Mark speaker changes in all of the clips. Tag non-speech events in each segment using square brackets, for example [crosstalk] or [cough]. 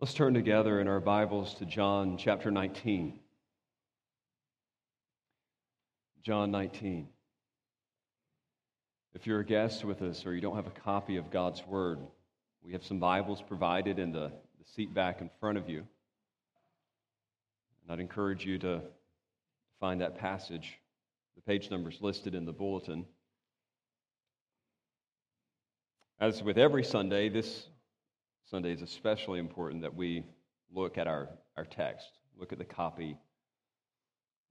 Speaker 1: Let's turn together in our Bibles to John chapter 19. John 19. If you're a guest with us or you don't have a copy of God's Word, we have some Bibles provided in the, the seat back in front of you. And I'd encourage you to find that passage. The page number is listed in the bulletin. As with every Sunday, this Sunday is especially important that we look at our, our text, look at the copy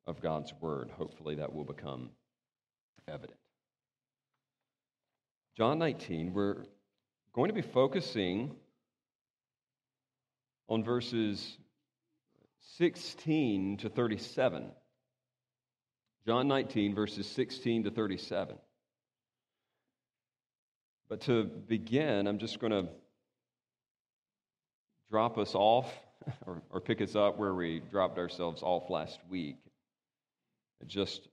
Speaker 1: of God's Word. Hopefully, that will become evident. John 19, we're going to be focusing on verses 16 to 37. John 19, verses 16 to 37. But to begin, I'm just going to drop us off [laughs] or, or pick us up where we dropped ourselves off last week. Just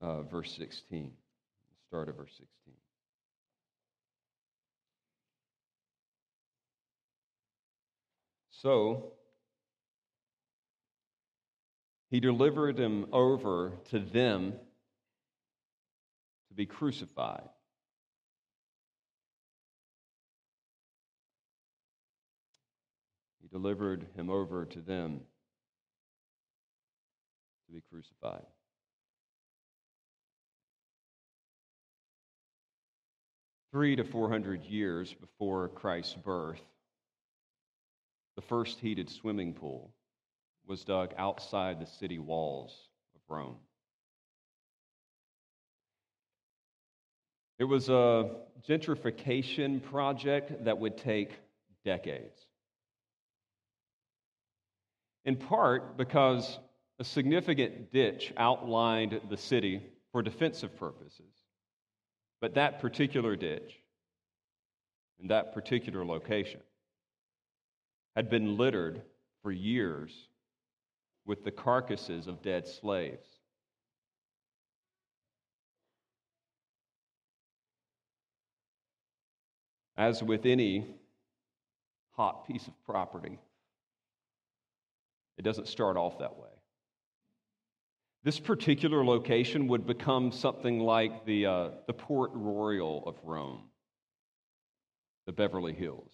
Speaker 1: uh, verse 16. Start of verse 16. So he delivered him over to them to be crucified. Delivered him over to them to be crucified. Three to four hundred years before Christ's birth, the first heated swimming pool was dug outside the city walls of Rome. It was a gentrification project that would take decades in part because a significant ditch outlined the city for defensive purposes. But that particular ditch, in that particular location, had been littered for years with the carcasses of dead slaves. As with any hot piece of property, it doesn't start off that way. This particular location would become something like the, uh, the Port Royal of Rome, the Beverly Hills.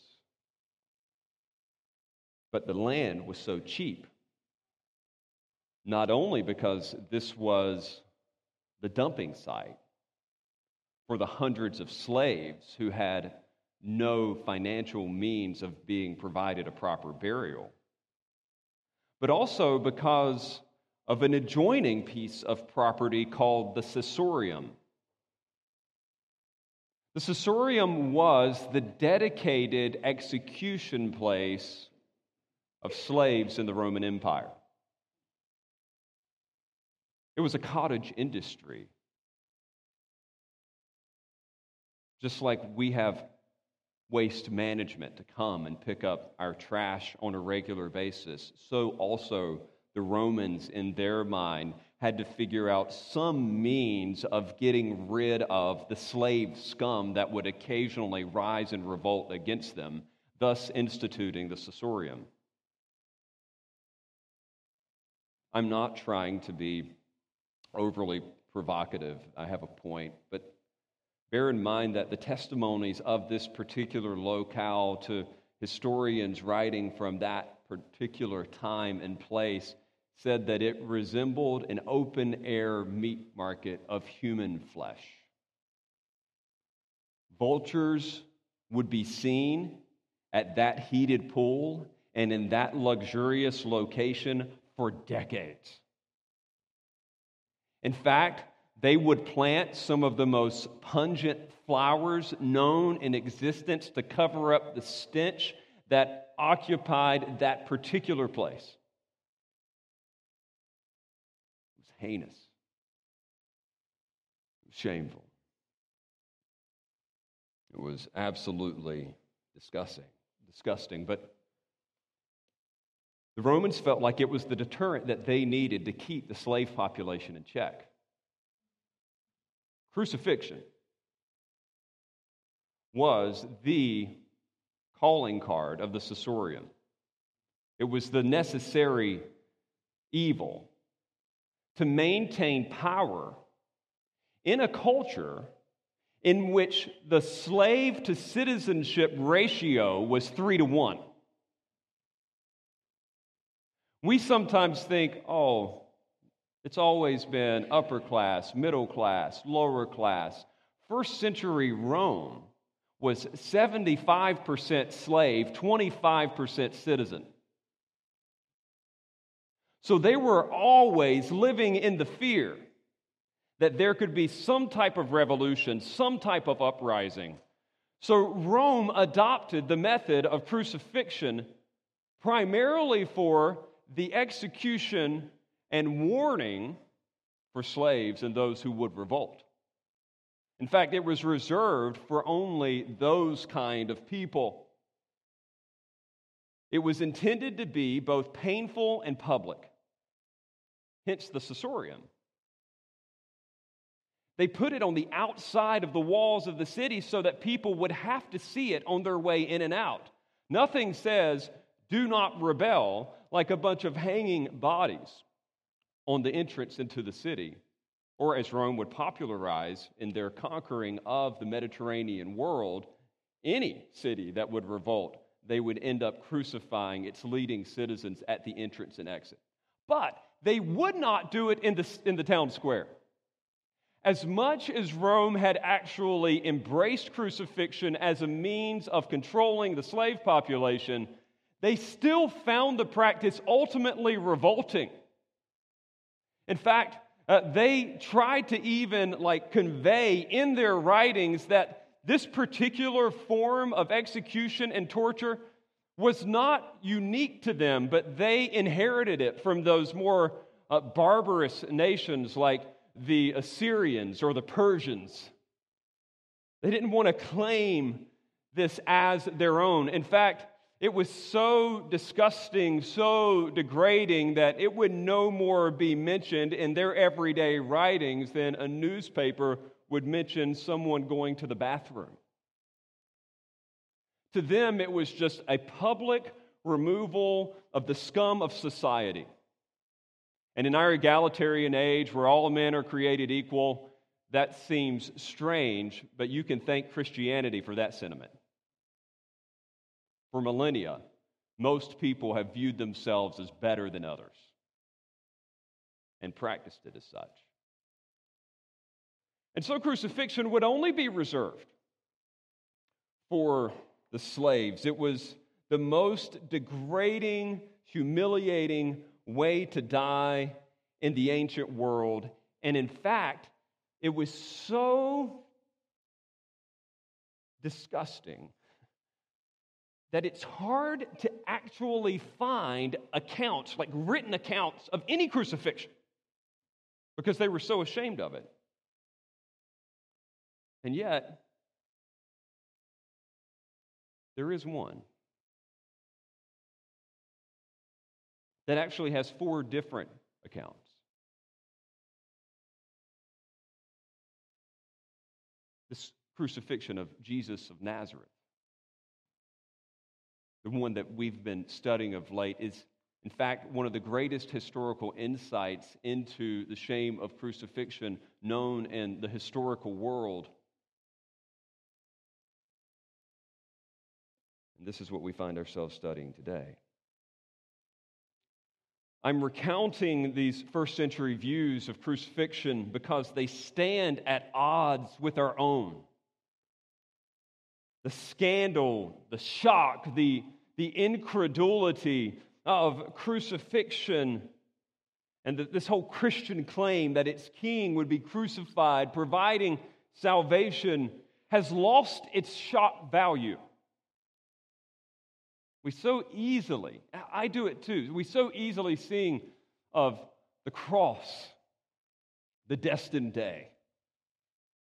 Speaker 1: But the land was so cheap, not only because this was the dumping site for the hundreds of slaves who had no financial means of being provided a proper burial but also because of an adjoining piece of property called the Caesarium. The Caesarium was the dedicated execution place of slaves in the Roman Empire. It was a cottage industry. Just like we have waste management to come and pick up our trash on a regular basis, so also the Romans, in their mind, had to figure out some means of getting rid of the slave scum that would occasionally rise and revolt against them, thus instituting the Caesarium. I'm not trying to be overly provocative. I have a point, but Bear in mind that the testimonies of this particular locale to historians writing from that particular time and place said that it resembled an open air meat market of human flesh. Vultures would be seen at that heated pool and in that luxurious location for decades. In fact, they would plant some of the most pungent flowers known in existence to cover up the stench that occupied that particular place. It was heinous, it was shameful. It was absolutely disgusting, disgusting. But the Romans felt like it was the deterrent that they needed to keep the slave population in check. Crucifixion was the calling card of the Caesarium. it was the necessary evil to maintain power in a culture in which the slave to citizenship ratio was three to one. We sometimes think, oh, it's always been upper class, middle class, lower class. First century Rome was 75% slave, 25% citizen. So they were always living in the fear that there could be some type of revolution, some type of uprising. So Rome adopted the method of crucifixion primarily for the execution and warning for slaves and those who would revolt. In fact, it was reserved for only those kind of people. It was intended to be both painful and public, hence the Caesarion. They put it on the outside of the walls of the city so that people would have to see it on their way in and out. Nothing says, do not rebel, like a bunch of hanging bodies on the entrance into the city, or as Rome would popularize in their conquering of the Mediterranean world, any city that would revolt, they would end up crucifying its leading citizens at the entrance and exit. But they would not do it in the, in the town square. As much as Rome had actually embraced crucifixion as a means of controlling the slave population, they still found the practice ultimately revolting. In fact, uh, they tried to even like convey in their writings that this particular form of execution and torture was not unique to them, but they inherited it from those more uh, barbarous nations like the Assyrians or the Persians. They didn't want to claim this as their own. In fact, it was so disgusting, so degrading that it would no more be mentioned in their everyday writings than a newspaper would mention someone going to the bathroom. To them, it was just a public removal of the scum of society. And in our egalitarian age where all men are created equal, that seems strange, but you can thank Christianity for that sentiment. For millennia, most people have viewed themselves as better than others and practiced it as such. And so crucifixion would only be reserved for the slaves. It was the most degrading, humiliating way to die in the ancient world. And in fact, it was so disgusting that it's hard to actually find accounts, like written accounts of any crucifixion, because they were so ashamed of it. And yet, there is one. that actually has four different accounts. This crucifixion of Jesus of Nazareth, the one that we've been studying of late, is in fact one of the greatest historical insights into the shame of crucifixion known in the historical world. And this is what we find ourselves studying today. I'm recounting these first century views of crucifixion because they stand at odds with our own. The scandal, the shock, the, the incredulity of crucifixion, and the, this whole Christian claim that its king would be crucified, providing salvation, has lost its shock value. We so easily, I do it too, we so easily sing of the cross, the destined day,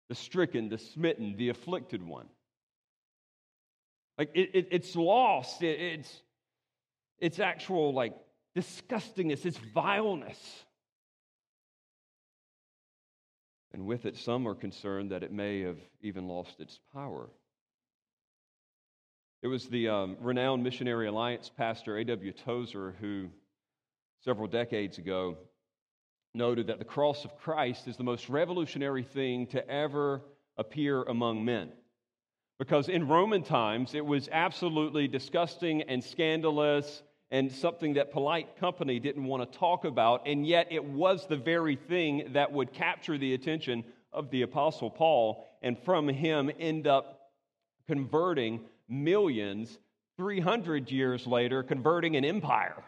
Speaker 1: the stricken, the smitten, the afflicted one. Like it, it, it's lost, it, it's, it's actual like disgustingness, it's vileness. And with it, some are concerned that it may have even lost its power. It was the um, renowned Missionary Alliance pastor A.W. Tozer who, several decades ago, noted that the cross of Christ is the most revolutionary thing to ever appear among men. Because in Roman times, it was absolutely disgusting and scandalous and something that polite company didn't want to talk about, and yet it was the very thing that would capture the attention of the Apostle Paul, and from him end up converting millions 300 years later, converting an empire.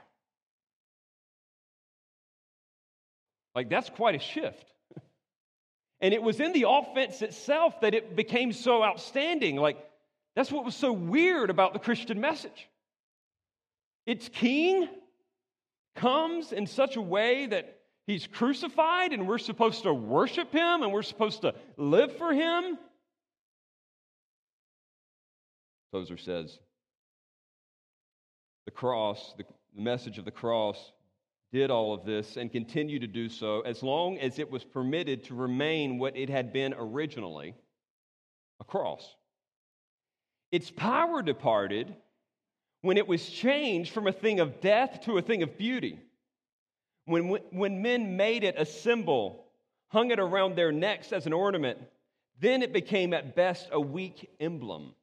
Speaker 1: Like, that's quite a shift. And it was in the offense itself that it became so outstanding. Like, that's what was so weird about the Christian message. Its king comes in such a way that he's crucified and we're supposed to worship him and we're supposed to live for him. Tozer says the cross, the message of the cross, did all of this and continued to do so as long as it was permitted to remain what it had been originally a cross. Its power departed when it was changed from a thing of death to a thing of beauty. When, when men made it a symbol, hung it around their necks as an ornament, then it became at best a weak emblem.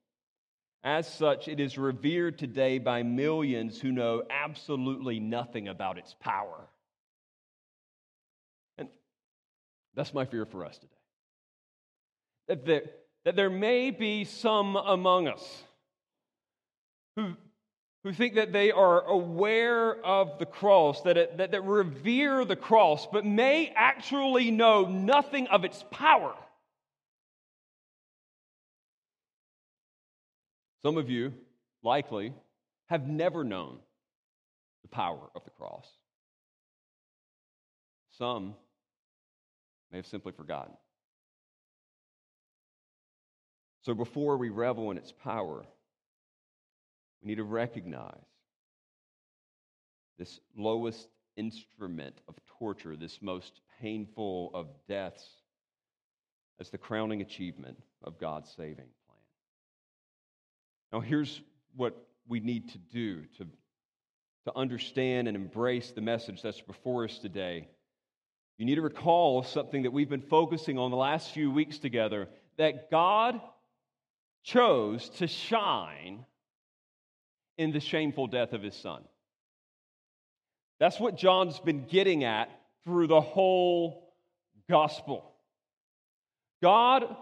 Speaker 1: As such, it is revered today by millions who know absolutely nothing about its power. And that's my fear for us today. That there, that there may be some among us who, who think that they are aware of the cross, that, it, that, that revere the cross, but may actually know nothing of its power. Some of you, likely, have never known the power of the cross. Some may have simply forgotten. So before we revel in its power, we need to recognize this lowest instrument of torture, this most painful of deaths, as the crowning achievement of God's saving. Now, here's what we need to do to, to understand and embrace the message that's before us today. You need to recall something that we've been focusing on the last few weeks together that God chose to shine in the shameful death of his son. That's what John's been getting at through the whole gospel. God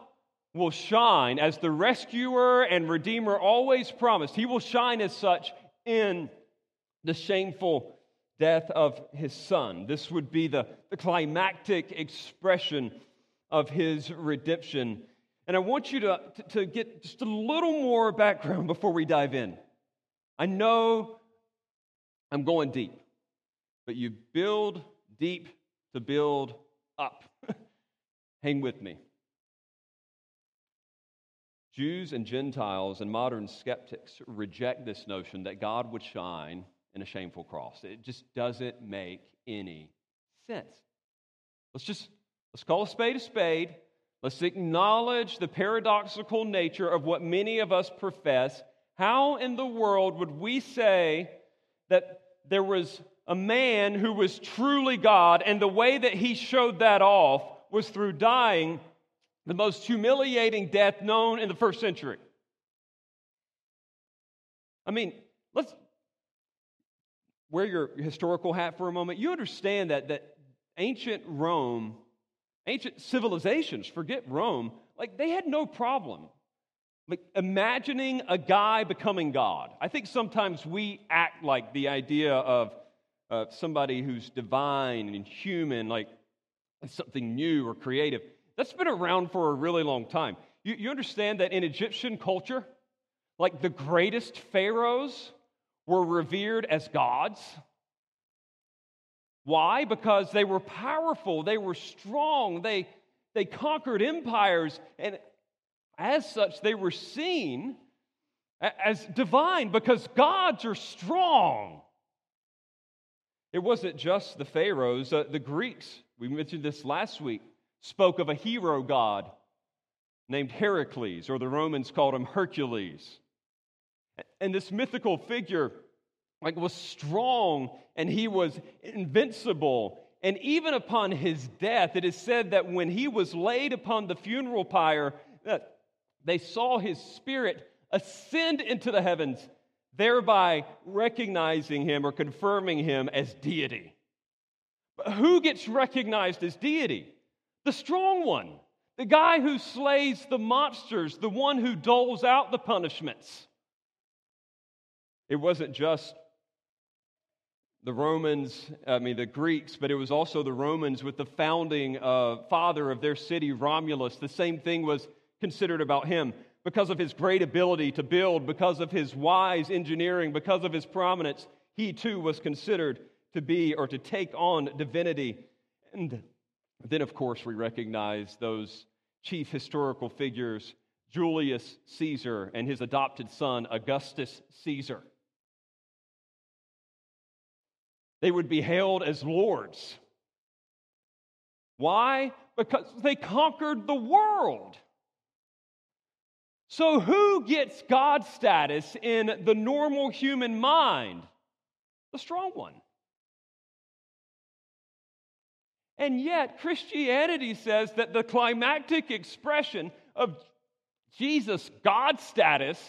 Speaker 1: will shine as the rescuer and redeemer always promised. He will shine as such in the shameful death of his son. This would be the, the climactic expression of his redemption. And I want you to, to, to get just a little more background before we dive in. I know I'm going deep, but you build deep to build up. [laughs] Hang with me. Jews and Gentiles and modern skeptics reject this notion that God would shine in a shameful cross. It just doesn't make any sense. Let's just let's call a spade a spade. Let's acknowledge the paradoxical nature of what many of us profess. How in the world would we say that there was a man who was truly God and the way that he showed that off was through dying the most humiliating death known in the first century. I mean, let's wear your historical hat for a moment. You understand that, that ancient Rome, ancient civilizations, forget Rome, like they had no problem. Like imagining a guy becoming God. I think sometimes we act like the idea of uh, somebody who's divine and human, like something new or creative. That's been around for a really long time. You, you understand that in Egyptian culture, like the greatest pharaohs were revered as gods. Why? Because they were powerful, they were strong, they, they conquered empires, and as such, they were seen as divine because gods are strong. It wasn't just the pharaohs, uh, the Greeks, we mentioned this last week, spoke of a hero god named Heracles, or the Romans called him Hercules. And this mythical figure like was strong and he was invincible. And even upon his death, it is said that when he was laid upon the funeral pyre, that they saw his spirit ascend into the heavens, thereby recognizing him or confirming him as deity. But who gets recognized as deity? The strong one, the guy who slays the monsters, the one who doles out the punishments. It wasn't just the Romans, I mean, the Greeks, but it was also the Romans with the founding uh, father of their city, Romulus. The same thing was considered about him because of his great ability to build, because of his wise engineering, because of his prominence. He too was considered to be or to take on divinity. And then, of course, we recognize those chief historical figures Julius Caesar and his adopted son, Augustus Caesar. They would be hailed as lords. Why? Because they conquered the world. So, who gets God status in the normal human mind? The strong one. And yet, Christianity says that the climactic expression of Jesus' God status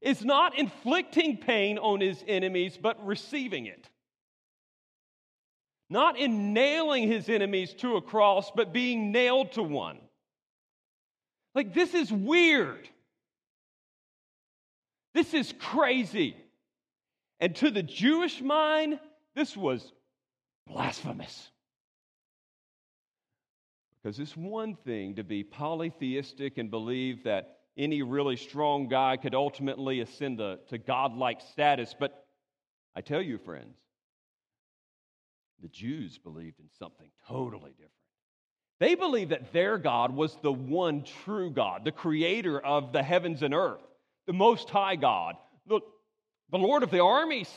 Speaker 1: is not inflicting pain on his enemies, but receiving it. Not in nailing his enemies to a cross, but being nailed to one. Like, this is weird. This is crazy. And to the Jewish mind, this was blasphemous. Because it's one thing to be polytheistic and believe that any really strong guy could ultimately ascend to, to godlike status. But I tell you, friends, the Jews believed in something totally different. They believed that their God was the one true God, the creator of the heavens and earth, the most high God, the, the Lord of the armies.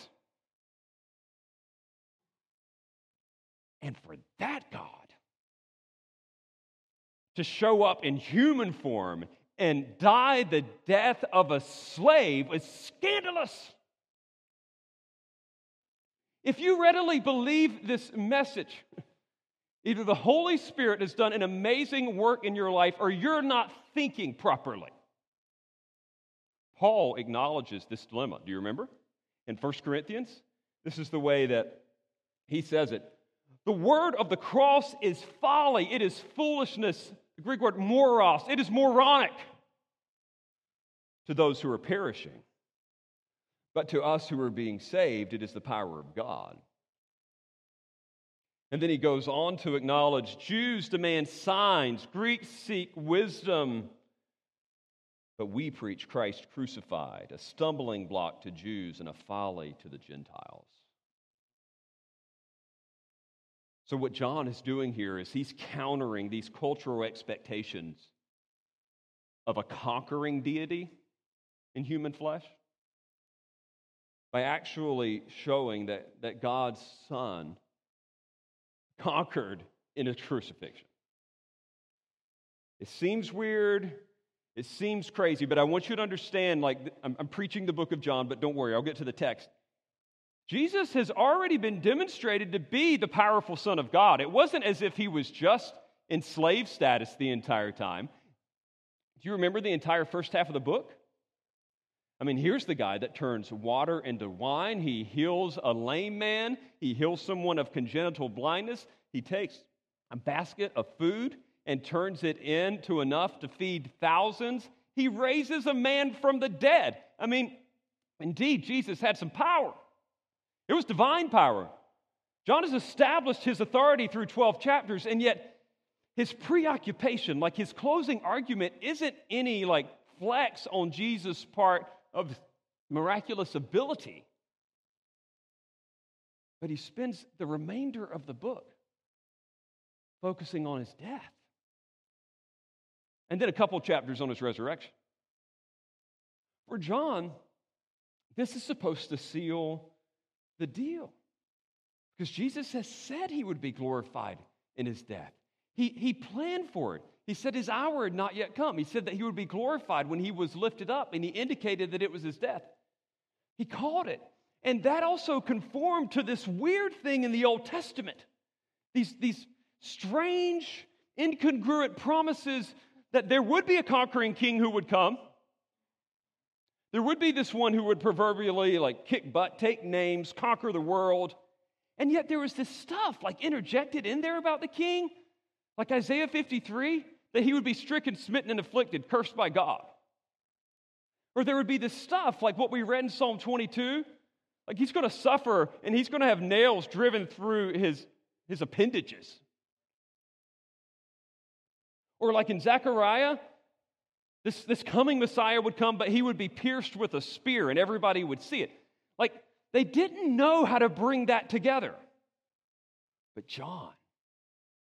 Speaker 1: And for that God to show up in human form and die the death of a slave is scandalous. If you readily believe this message, either the Holy Spirit has done an amazing work in your life or you're not thinking properly. Paul acknowledges this dilemma. Do you remember? In 1 Corinthians, this is the way that he says it. The word of the cross is folly, it is foolishness. The Greek word moros, it is moronic to those who are perishing. But to us who are being saved, it is the power of God. And then he goes on to acknowledge Jews demand signs, Greeks seek wisdom. But we preach Christ crucified, a stumbling block to Jews and a folly to the Gentiles. So, what John is doing here is he's countering these cultural expectations of a conquering deity in human flesh by actually showing that, that God's Son conquered in his crucifixion. It seems weird. It seems crazy, but I want you to understand like, I'm, I'm preaching the book of John, but don't worry, I'll get to the text. Jesus has already been demonstrated to be the powerful Son of God. It wasn't as if he was just in slave status the entire time. Do you remember the entire first half of the book? I mean, here's the guy that turns water into wine. He heals a lame man. He heals someone of congenital blindness. He takes a basket of food and turns it into enough to feed thousands. He raises a man from the dead. I mean, indeed, Jesus had some power. It was divine power. John has established his authority through 12 chapters, and yet his preoccupation, like his closing argument, isn't any like flex on Jesus' part of miraculous ability. But he spends the remainder of the book focusing on his death. And then a couple chapters on his resurrection. For John, this is supposed to seal the deal. Because Jesus has said he would be glorified in his death. He, he planned for it. He said his hour had not yet come. He said that he would be glorified when he was lifted up, and he indicated that it was his death. He called it. And that also conformed to this weird thing in the Old Testament these, these strange, incongruent promises that there would be a conquering king who would come. There would be this one who would proverbially like kick butt, take names, conquer the world. And yet there was this stuff like interjected in there about the king, like Isaiah 53, that he would be stricken, smitten, and afflicted, cursed by God. Or there would be this stuff like what we read in Psalm 22, like he's going to suffer and he's going to have nails driven through his, his appendages. Or like in Zechariah, this, this coming Messiah would come, but he would be pierced with a spear and everybody would see it. Like they didn't know how to bring that together. But John,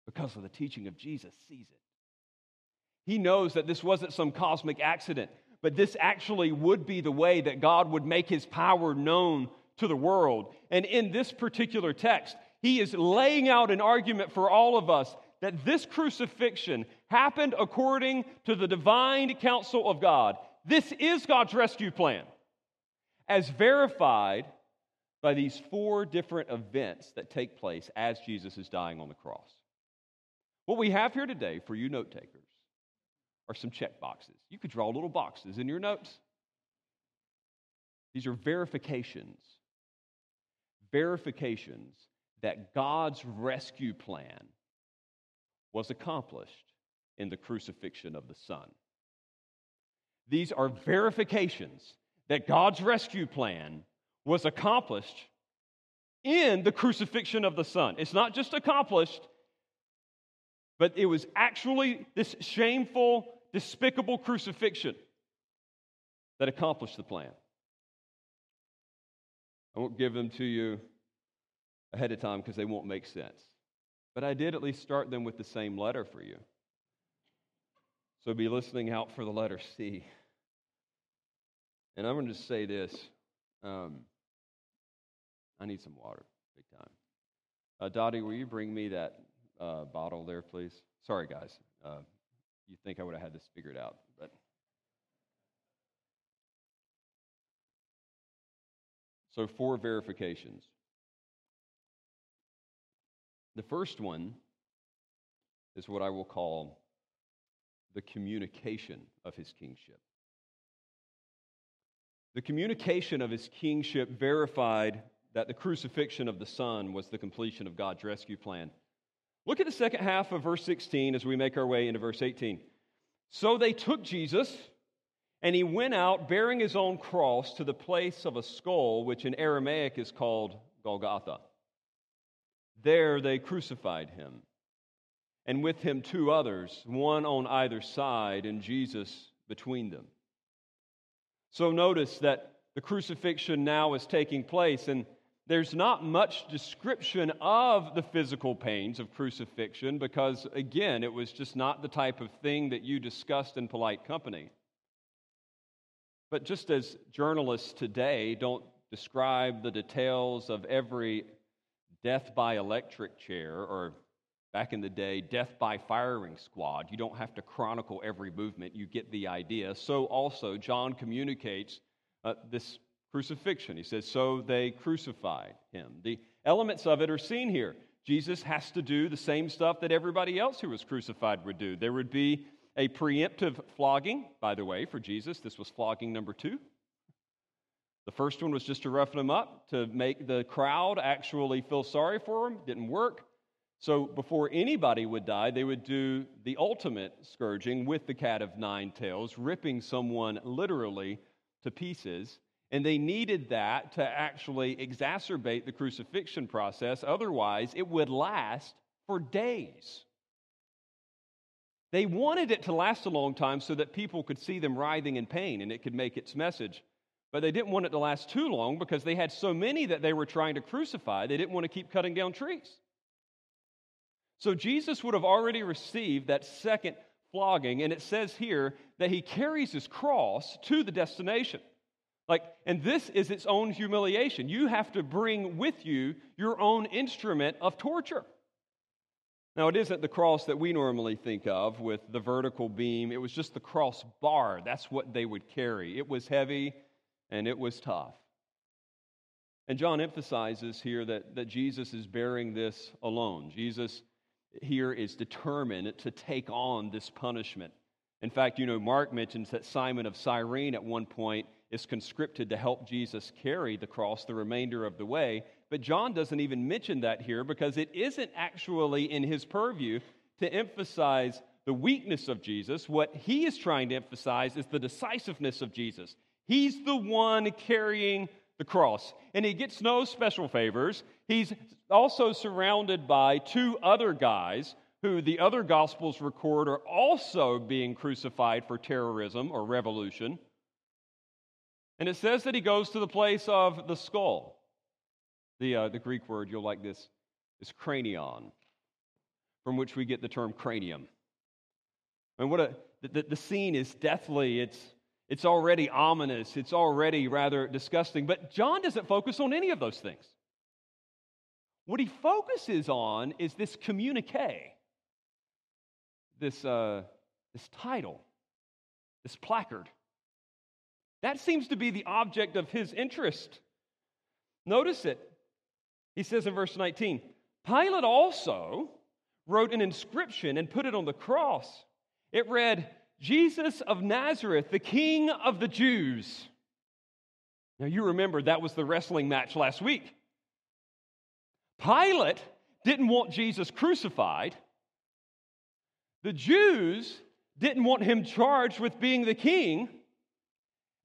Speaker 1: because of the teaching of Jesus, sees it. He knows that this wasn't some cosmic accident, but this actually would be the way that God would make his power known to the world. And in this particular text, he is laying out an argument for all of us that this crucifixion happened according to the divine counsel of God. This is God's rescue plan, as verified by these four different events that take place as Jesus is dying on the cross. What we have here today for you note takers are some check boxes. You could draw little boxes in your notes. These are verifications. Verifications that God's rescue plan was accomplished in the crucifixion of the Son. These are verifications that God's rescue plan was accomplished in the crucifixion of the Son. It's not just accomplished, but it was actually this shameful, despicable crucifixion that accomplished the plan. I won't give them to you ahead of time because they won't make sense. But I did at least start them with the same letter for you. So be listening out for the letter C. And I'm going to just say this. Um, I need some water, big time. Uh, Dottie, will you bring me that uh, bottle there, please? Sorry, guys. Uh, you think I would have had this figured out, but. So, four verifications. The first one is what I will call the communication of his kingship. The communication of his kingship verified that the crucifixion of the Son was the completion of God's rescue plan. Look at the second half of verse 16 as we make our way into verse 18. So they took Jesus, and he went out bearing his own cross to the place of a skull, which in Aramaic is called Golgotha. There they crucified him, and with him two others, one on either side, and Jesus between them. So notice that the crucifixion now is taking place, and there's not much description of the physical pains of crucifixion because, again, it was just not the type of thing that you discussed in polite company. But just as journalists today don't describe the details of every death by electric chair, or back in the day, death by firing squad. You don't have to chronicle every movement, you get the idea. So, also, John communicates uh, this crucifixion. He says, So they crucified him. The elements of it are seen here. Jesus has to do the same stuff that everybody else who was crucified would do. There would be a preemptive flogging, by the way, for Jesus. This was flogging number two. The first one was just to roughen him up, to make the crowd actually feel sorry for him. Didn't work. So before anybody would die, they would do the ultimate scourging with the cat of nine tails, ripping someone literally to pieces. And they needed that to actually exacerbate the crucifixion process. Otherwise, it would last for days. They wanted it to last a long time so that people could see them writhing in pain and it could make its message but they didn't want it to last too long because they had so many that they were trying to crucify, they didn't want to keep cutting down trees. So Jesus would have already received that second flogging, and it says here that he carries his cross to the destination. Like, and this is its own humiliation. You have to bring with you your own instrument of torture. Now, it isn't the cross that we normally think of with the vertical beam. It was just the cross bar. That's what they would carry. It was heavy and it was tough. And John emphasizes here that, that Jesus is bearing this alone. Jesus here is determined to take on this punishment. In fact, you know, Mark mentions that Simon of Cyrene at one point is conscripted to help Jesus carry the cross the remainder of the way. But John doesn't even mention that here because it isn't actually in his purview to emphasize the weakness of Jesus. What he is trying to emphasize is the decisiveness of Jesus. He's the one carrying the cross. And he gets no special favors. He's also surrounded by two other guys who the other gospels record are also being crucified for terrorism or revolution. And it says that he goes to the place of the skull. The, uh, the Greek word, you'll like this, is cranion, from which we get the term cranium. And what a, the, the scene is deathly. It's, it's already ominous. It's already rather disgusting. But John doesn't focus on any of those things. What he focuses on is this communique, this, uh, this title, this placard. That seems to be the object of his interest. Notice it. He says in verse 19 Pilate also wrote an inscription and put it on the cross. It read, Jesus of Nazareth, the King of the Jews. Now, you remember that was the wrestling match last week. Pilate didn't want Jesus crucified. The Jews didn't want him charged with being the king.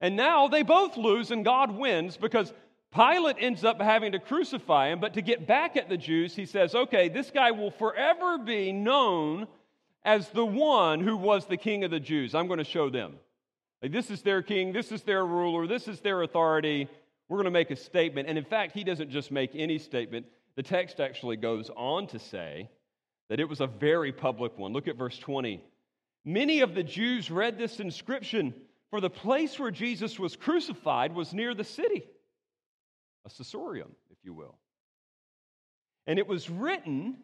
Speaker 1: And now they both lose and God wins because Pilate ends up having to crucify him. But to get back at the Jews, he says, okay, this guy will forever be known as the one who was the king of the Jews. I'm going to show them. Like, this is their king, this is their ruler, this is their authority. We're going to make a statement. And in fact, he doesn't just make any statement. The text actually goes on to say that it was a very public one. Look at verse 20. Many of the Jews read this inscription, for the place where Jesus was crucified was near the city, a Caesarium, if you will. And it was written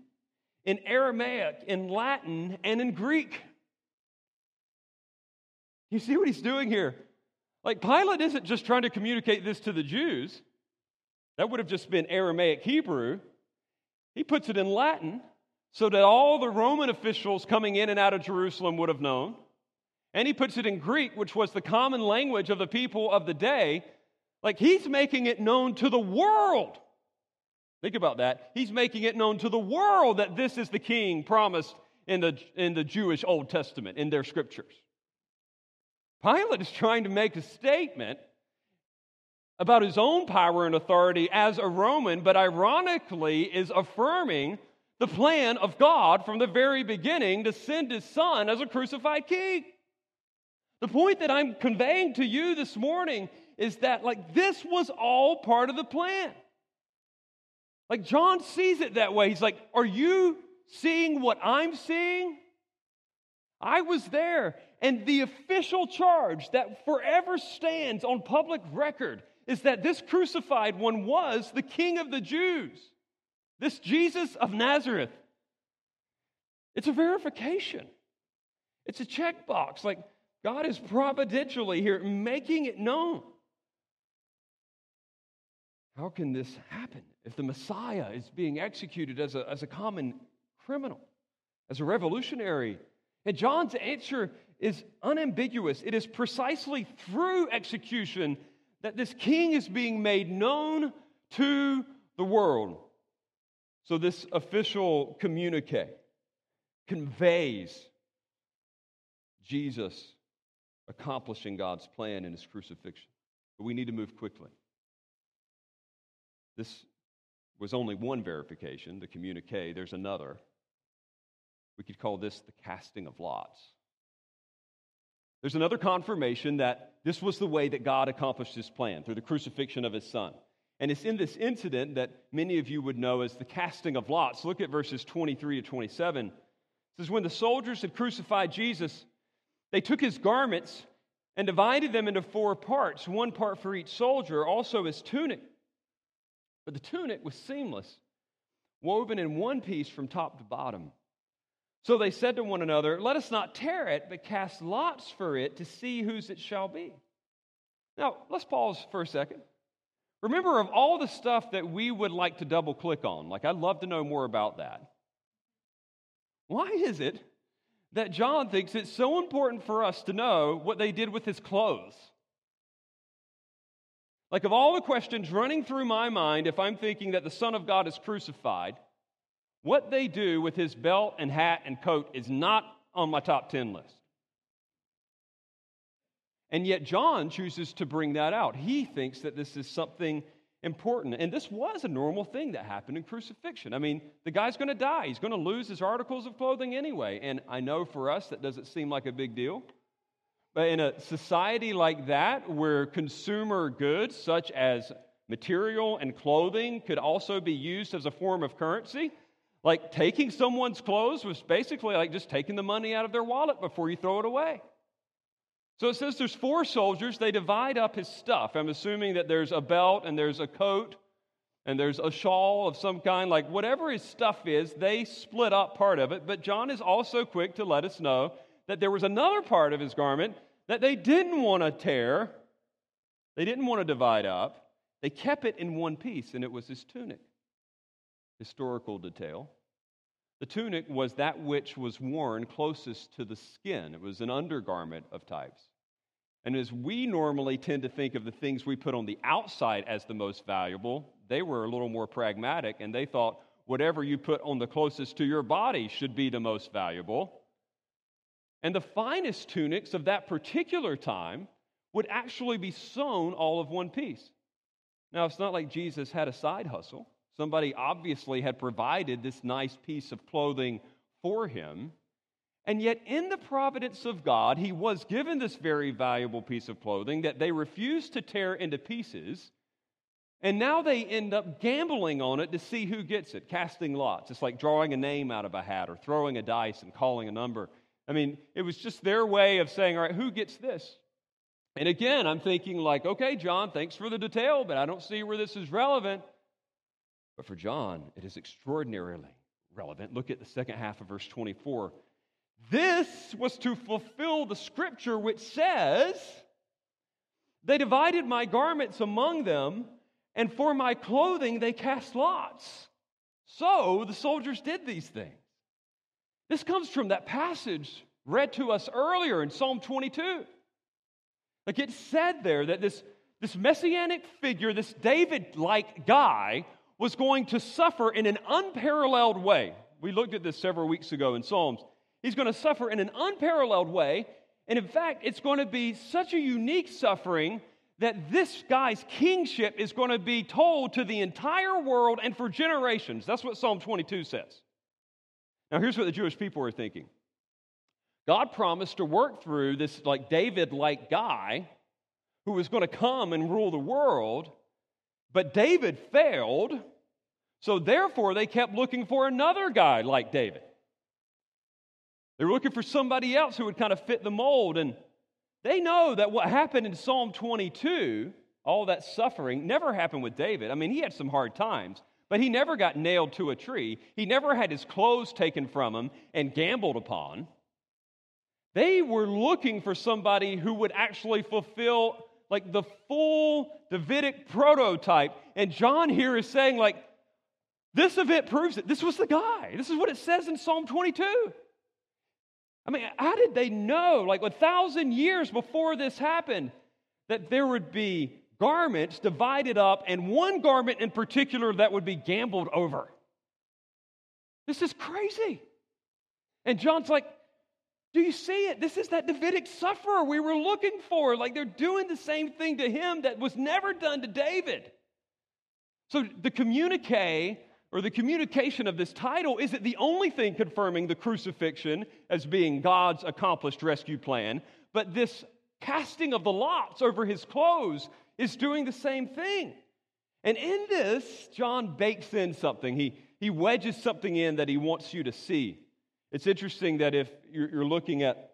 Speaker 1: in Aramaic, in Latin, and in Greek. You see what he's doing here? Like, Pilate isn't just trying to communicate this to the Jews, that would have just been Aramaic Hebrew. He puts it in Latin so that all the Roman officials coming in and out of Jerusalem would have known. And he puts it in Greek, which was the common language of the people of the day. Like he's making it known to the world. Think about that. He's making it known to the world that this is the king promised in the, in the Jewish Old Testament, in their scriptures. Pilate is trying to make a statement about his own power and authority as a Roman, but ironically is affirming the plan of God from the very beginning to send his son as a crucified king. The point that I'm conveying to you this morning is that, like, this was all part of the plan. Like John sees it that way. He's like, Are you seeing what I'm seeing? I was there. And the official charge that forever stands on public record is that this crucified one was the king of the Jews, this Jesus of Nazareth. It's a verification, it's a checkbox. Like God is providentially here making it known. How can this happen if the Messiah is being executed as a, as a common criminal, as a revolutionary? And John's answer is unambiguous. It is precisely through execution that this king is being made known to the world. So, this official communique conveys Jesus accomplishing God's plan in his crucifixion. But we need to move quickly. This was only one verification, the communique. There's another. We could call this the casting of lots. There's another confirmation that this was the way that God accomplished his plan through the crucifixion of his son. And it's in this incident that many of you would know as the casting of lots. Look at verses 23 to 27. It says, When the soldiers had crucified Jesus, they took his garments and divided them into four parts, one part for each soldier, also his tunic. But the tunic was seamless, woven in one piece from top to bottom. So they said to one another, Let us not tear it, but cast lots for it to see whose it shall be. Now, let's pause for a second. Remember, of all the stuff that we would like to double click on, like I'd love to know more about that. Why is it that John thinks it's so important for us to know what they did with his clothes? Like, of all the questions running through my mind, if I'm thinking that the Son of God is crucified, what they do with his belt and hat and coat is not on my top 10 list. And yet, John chooses to bring that out. He thinks that this is something important. And this was a normal thing that happened in crucifixion. I mean, the guy's going to die, he's going to lose his articles of clothing anyway. And I know for us that doesn't seem like a big deal. But in a society like that, where consumer goods such as material and clothing could also be used as a form of currency, like taking someone's clothes was basically like just taking the money out of their wallet before you throw it away. So it says there's four soldiers. They divide up his stuff. I'm assuming that there's a belt and there's a coat and there's a shawl of some kind. Like whatever his stuff is, they split up part of it. But John is also quick to let us know that there was another part of his garment that they didn't want to tear, they didn't want to divide up. They kept it in one piece, and it was his tunic historical detail. The tunic was that which was worn closest to the skin, it was an undergarment of types. And as we normally tend to think of the things we put on the outside as the most valuable, they were a little more pragmatic and they thought whatever you put on the closest to your body should be the most valuable. And the finest tunics of that particular time would actually be sewn all of one piece. Now, it's not like Jesus had a side hustle. Somebody obviously had provided this nice piece of clothing for him. And yet, in the providence of God, he was given this very valuable piece of clothing that they refused to tear into pieces. And now they end up gambling on it to see who gets it, casting lots. It's like drawing a name out of a hat or throwing a dice and calling a number. I mean, it was just their way of saying, all right, who gets this? And again, I'm thinking, like, okay, John, thanks for the detail, but I don't see where this is relevant. But for John, it is extraordinarily relevant. Look at the second half of verse 24. This was to fulfill the scripture which says, They divided my garments among them, and for my clothing they cast lots. So the soldiers did these things. This comes from that passage read to us earlier in Psalm 22. Like it said there that this, this messianic figure, this David like guy, was going to suffer in an unparalleled way. We looked at this several weeks ago in Psalms. He's going to suffer in an unparalleled way. And in fact, it's going to be such a unique suffering that this guy's kingship is going to be told to the entire world and for generations. That's what Psalm 22 says. Now, here's what the Jewish people were thinking God promised to work through this, like David like guy who was going to come and rule the world. But David failed, so therefore they kept looking for another guy like David. They were looking for somebody else who would kind of fit the mold. And they know that what happened in Psalm 22, all that suffering, never happened with David. I mean, he had some hard times, but he never got nailed to a tree. He never had his clothes taken from him and gambled upon. They were looking for somebody who would actually fulfill like the full Davidic prototype. And John here is saying, like, this event proves it. This was the guy. This is what it says in Psalm 22. I mean, how did they know, like a thousand years before this happened, that there would be garments divided up and one garment in particular that would be gambled over? This is crazy. And John's like, do you see it? This is that Davidic sufferer we were looking for. Like they're doing the same thing to him that was never done to David. So the communique or the communication of this title isn't the only thing confirming the crucifixion as being God's accomplished rescue plan, but this casting of the lots over his clothes is doing the same thing. And in this, John bakes in something. He, he wedges something in that he wants you to see. It's interesting that if you're looking at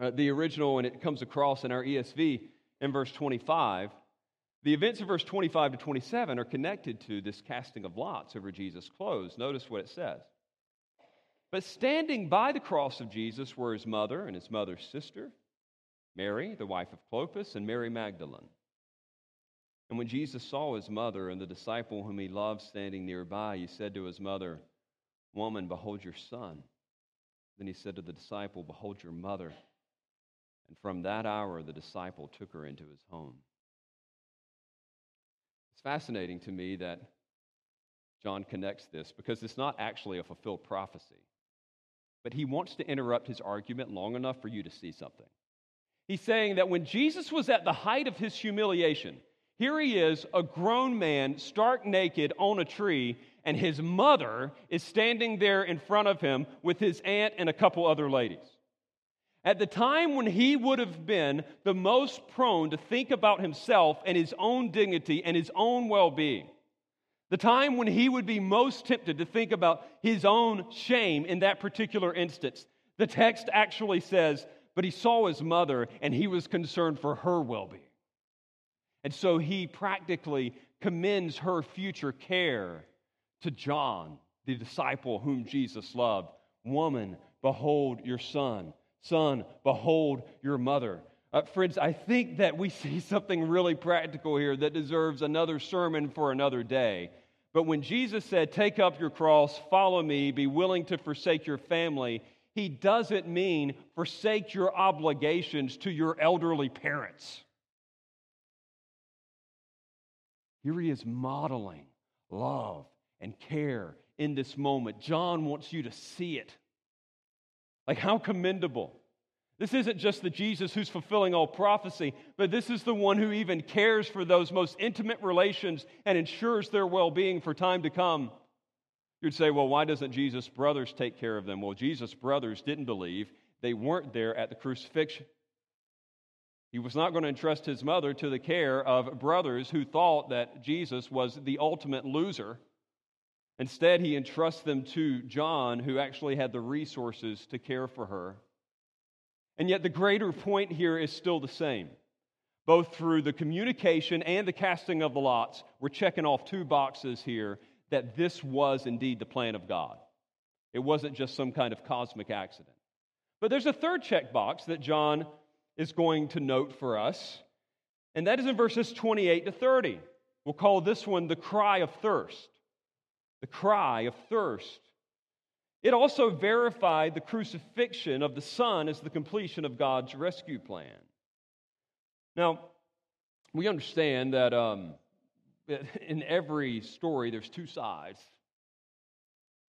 Speaker 1: uh, the original and it comes across in our ESV in verse 25, the events of verse 25 to 27 are connected to this casting of lots over Jesus' clothes. Notice what it says. But standing by the cross of Jesus were his mother and his mother's sister, Mary, the wife of Clopas, and Mary Magdalene. And when Jesus saw his mother and the disciple whom he loved standing nearby, he said to his mother, Woman, behold your son. Then he said to the disciple, Behold your mother. And from that hour, the disciple took her into his home. It's fascinating to me that John connects this because it's not actually a fulfilled prophecy. But he wants to interrupt his argument long enough for you to see something. He's saying that when Jesus was at the height of his humiliation, here he is, a grown man, stark naked on a tree, and his mother is standing there in front of him with his aunt and a couple other ladies. At the time when he would have been the most prone to think about himself and his own dignity and his own well being, the time when he would be most tempted to think about his own shame in that particular instance, the text actually says, But he saw his mother and he was concerned for her well being. And so he practically commends her future care to John, the disciple whom Jesus loved. Woman, behold your son. Son, behold your mother. Uh, friends, I think that we [laughs] see something really practical here that deserves another sermon for another day. But when Jesus said, Take up your cross, follow me, be willing to forsake your family, he doesn't mean forsake your obligations to your elderly parents. Here he is modeling love and care in this moment. John wants you to see it. Like, how commendable. This isn't just the Jesus who's fulfilling all prophecy, but this is the one who even cares for those most intimate relations and ensures their well being for time to come. You'd say, well, why doesn't Jesus' brothers take care of them? Well, Jesus' brothers didn't believe. They weren't there at the crucifixion. He was not going to entrust his mother to the care of brothers who thought that Jesus was the ultimate loser Instead, he entrusts them to John, who actually had the resources to care for her. And yet, the greater point here is still the same. Both through the communication and the casting of the lots, we're checking off two boxes here that this was indeed the plan of God. It wasn't just some kind of cosmic accident. But there's a third check box that John is going to note for us, and that is in verses 28 to 30. We'll call this one the cry of thirst the cry of thirst. It also verified the crucifixion of the Son as the completion of God's rescue plan. Now, we understand that um, [laughs] in every story there's two sides.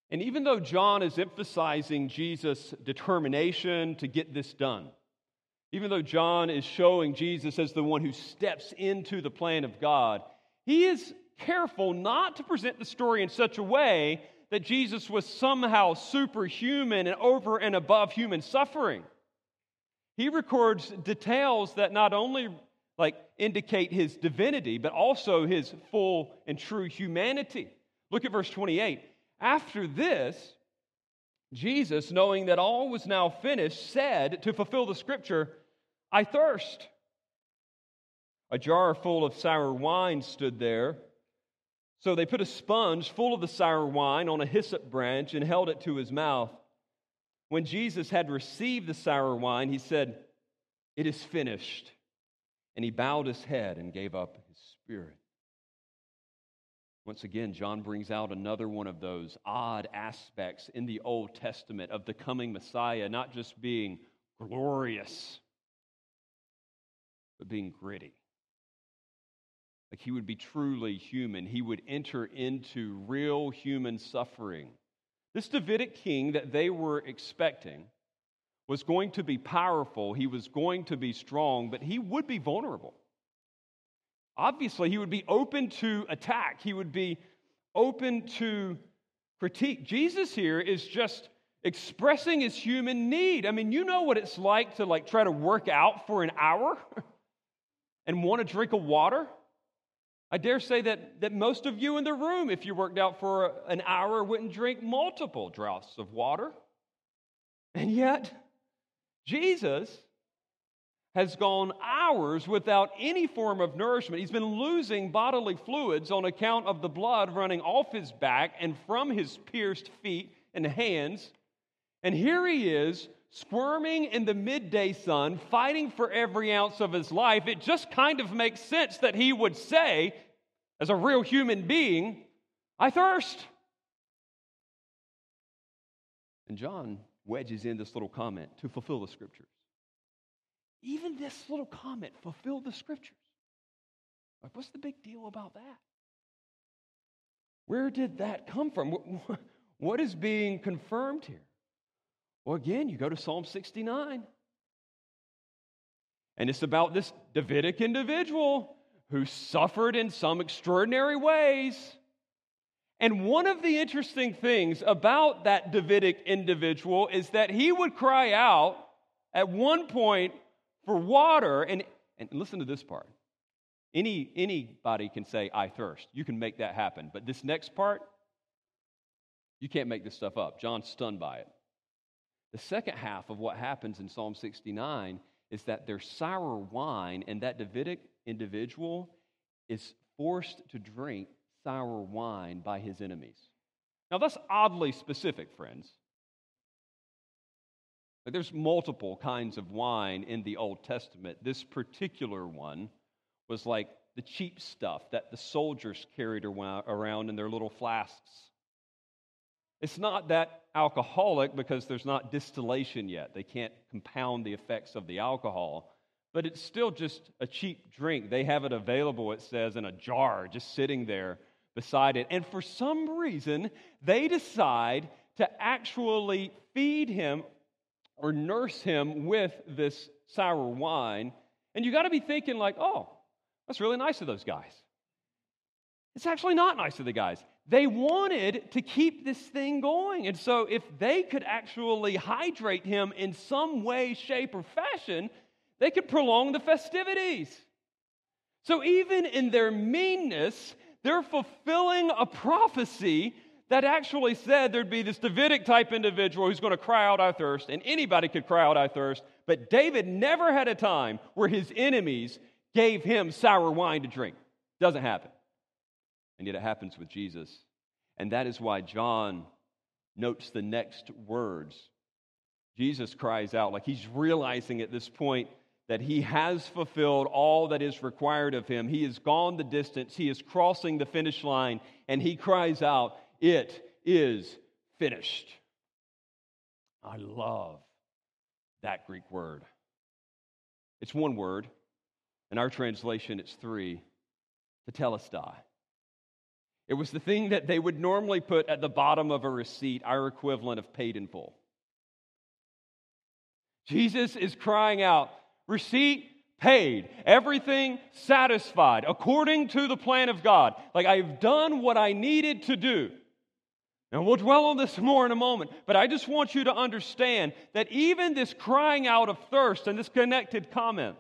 Speaker 1: And even though John is emphasizing Jesus' determination to get this done, even though John is showing Jesus as the one who steps into the plan of God, he is careful not to present the story in such a way that Jesus was somehow superhuman and over and above human suffering. He records details that not only like indicate his divinity but also his full and true humanity. Look at verse 28. After this, Jesus, knowing that all was now finished, said to fulfill the scripture, I thirst. A jar full of sour wine stood there so they put a sponge full of the sour wine on a hyssop branch and held it to his mouth. When Jesus had received the sour wine, he said, It is finished. And he bowed his head and gave up his spirit. Once again, John brings out another one of those odd aspects in the Old Testament of the coming Messiah, not just being glorious, but being gritty. Like he would be truly human. He would enter into real human suffering. This Davidic king that they were expecting was going to be powerful, he was going to be strong, but he would be vulnerable. Obviously, he would be open to attack, he would be open to critique. Jesus here is just expressing his human need. I mean, you know what it's like to like try to work out for an hour [laughs] and want a drink of water? I dare say that, that most of you in the room, if you worked out for an hour, wouldn't drink multiple draughts of water. And yet, Jesus has gone hours without any form of nourishment. He's been losing bodily fluids on account of the blood running off his back and from his pierced feet and hands. And here he is, squirming in the midday sun, fighting for every ounce of his life. It just kind of makes sense that he would say, as a real human being, I thirst. And John wedges in this little comment to fulfill the scriptures. Even this little comment fulfilled the scriptures. Like, what's the big deal about that? Where did that come from? What is being confirmed here? Well, again, you go to Psalm 69. And it's about this Davidic individual who suffered in some extraordinary ways. And one of the interesting things about that Davidic individual is that he would cry out at one point for water. And, and listen to this part. Any, anybody can say, I thirst. You can make that happen. But this next part, you can't make this stuff up. John's stunned by it. The second half of what happens in Psalm 69 is that there's sour wine, and that Davidic individual is forced to drink sour wine by his enemies. Now, that's oddly specific, friends. Like there's multiple kinds of wine in the Old Testament. This particular one was like the cheap stuff that the soldiers carried around in their little flasks. It's not that alcoholic because there's not distillation yet. They can't compound the effects of the alcohol, but it's still just a cheap drink. They have it available, it says, in a jar, just sitting there beside it. And for some reason, they decide to actually feed him or nurse him with this sour wine. And you got to be thinking, like, oh, that's really nice of those guys. It's actually not nice of the guys. They wanted to keep this thing going. And so, if they could actually hydrate him in some way, shape, or fashion, they could prolong the festivities. So, even in their meanness, they're fulfilling a prophecy that actually said there'd be this Davidic type individual who's going to cry out, I thirst, and anybody could cry out, I thirst. But David never had a time where his enemies gave him sour wine to drink. Doesn't happen. And yet it happens with Jesus. And that is why John notes the next words. Jesus cries out, like he's realizing at this point that he has fulfilled all that is required of him. He has gone the distance, he is crossing the finish line, and he cries out, It is finished. I love that Greek word. It's one word. In our translation, it's three tetelestai. It was the thing that they would normally put at the bottom of a receipt, our equivalent of paid in full. Jesus is crying out, receipt paid, everything satisfied, according to the plan of God. Like I've done what I needed to do. And we'll dwell on this more in a moment, but I just want you to understand that even this crying out of thirst and this connected comment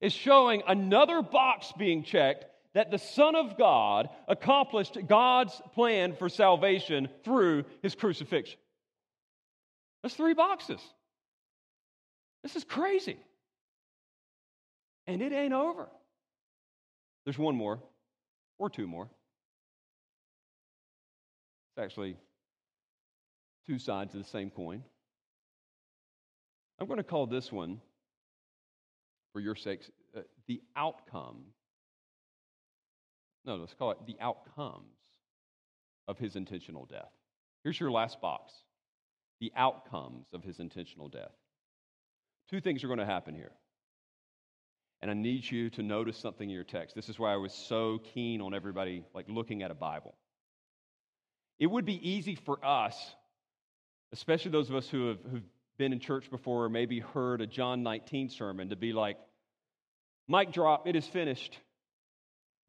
Speaker 1: is showing another box being checked that the Son of God accomplished God's plan for salvation through his crucifixion. That's three boxes. This is crazy. And it ain't over. There's one more, or two more. It's actually two sides of the same coin. I'm going to call this one, for your sakes, uh, the outcome no, let's call it the outcomes of his intentional death. Here's your last box the outcomes of his intentional death. Two things are going to happen here. And I need you to notice something in your text. This is why I was so keen on everybody like looking at a Bible. It would be easy for us, especially those of us who have who've been in church before or maybe heard a John 19 sermon, to be like, mic drop, it is finished.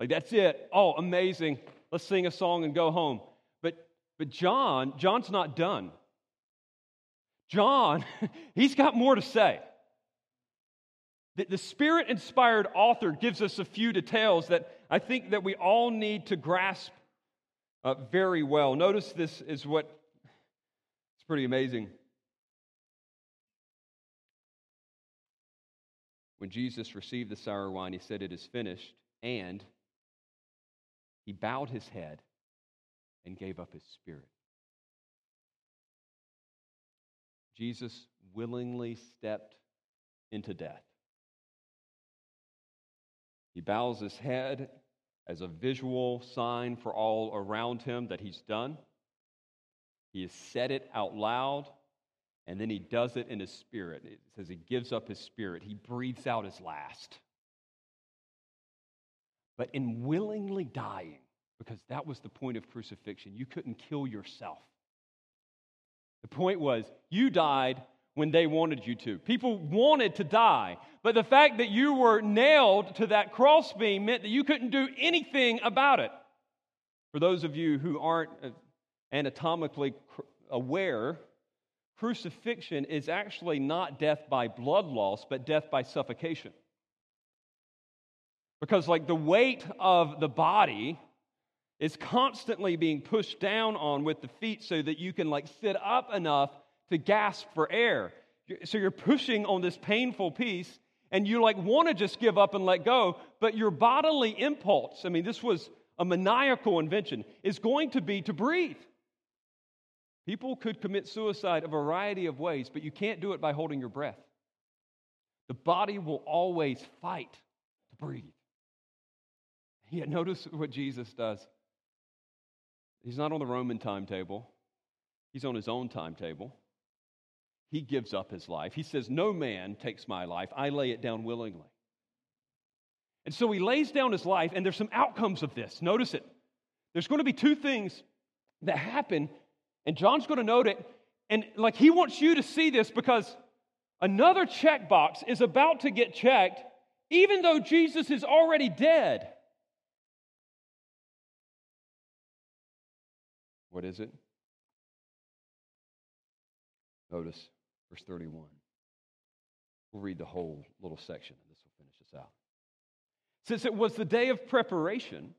Speaker 1: Like, that's it. Oh, amazing. Let's sing a song and go home. But, but John, John's not done. John, [laughs] he's got more to say. The, the spirit inspired author gives us a few details that I think that we all need to grasp uh, very well. Notice this is what it's pretty amazing. When Jesus received the sour wine, he said, It is finished, and he bowed his head and gave up his spirit. Jesus willingly stepped into death. He bows his head as a visual sign for all around him that he's done. He has said it out loud, and then he does it in his spirit. It says he gives up his spirit, he breathes out his last. But in willingly dying, because that was the point of crucifixion, you couldn't kill yourself. The point was, you died when they wanted you to. People wanted to die, but the fact that you were nailed to that crossbeam meant that you couldn't do anything about it. For those of you who aren't uh, anatomically aware, crucifixion is actually not death by blood loss, but death by suffocation. Because, like, the weight of the body is constantly being pushed down on with the feet so that you can, like, sit up enough to gasp for air. So you're pushing on this painful piece, and you, like, want to just give up and let go, but your bodily impulse, I mean, this was a maniacal invention, is going to be to breathe. People could commit suicide a variety of ways, but you can't do it by holding your breath. The body will always fight to breathe. Yet notice what Jesus does. He's not on the Roman timetable, he's on his own timetable. He gives up his life. He says, No man takes my life, I lay it down willingly. And so he lays down his life, and there's some outcomes of this. Notice it. There's going to be two things that happen, and John's going to note it. And like he wants you to see this because another checkbox is about to get checked, even though Jesus is already dead. What is it? Notice verse 31. We'll read the whole little section, and this will finish us out. Since it was the day of preparation,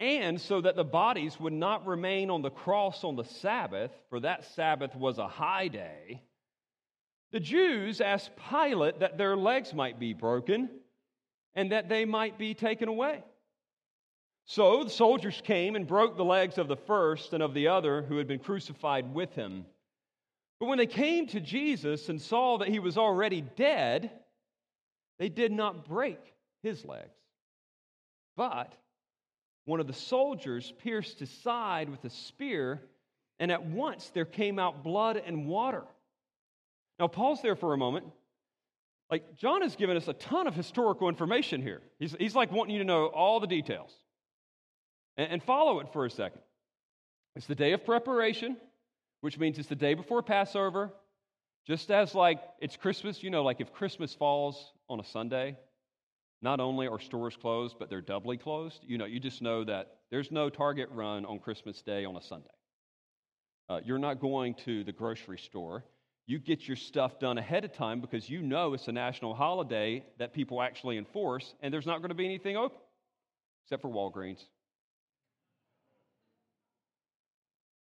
Speaker 1: and so that the bodies would not remain on the cross on the Sabbath, for that Sabbath was a high day, the Jews asked Pilate that their legs might be broken and that they might be taken away. So the soldiers came and broke the legs of the first and of the other who had been crucified with him. But when they came to Jesus and saw that he was already dead, they did not break his legs. But one of the soldiers pierced his side with a spear, and at once there came out blood and water. Now, pause there for a moment. Like, John has given us a ton of historical information here. He's, he's like wanting you to know all the details and, and follow it for a second. It's the day of preparation, which means it's the day before Passover. Just as like it's Christmas, you know, like if Christmas falls on a Sunday, not only are stores closed, but they're doubly closed. You know, you just know that there's no Target run on Christmas Day on a Sunday. Uh, you're not going to the grocery store. You get your stuff done ahead of time because you know it's a national holiday that people actually enforce, and there's not going to be anything open except for Walgreens.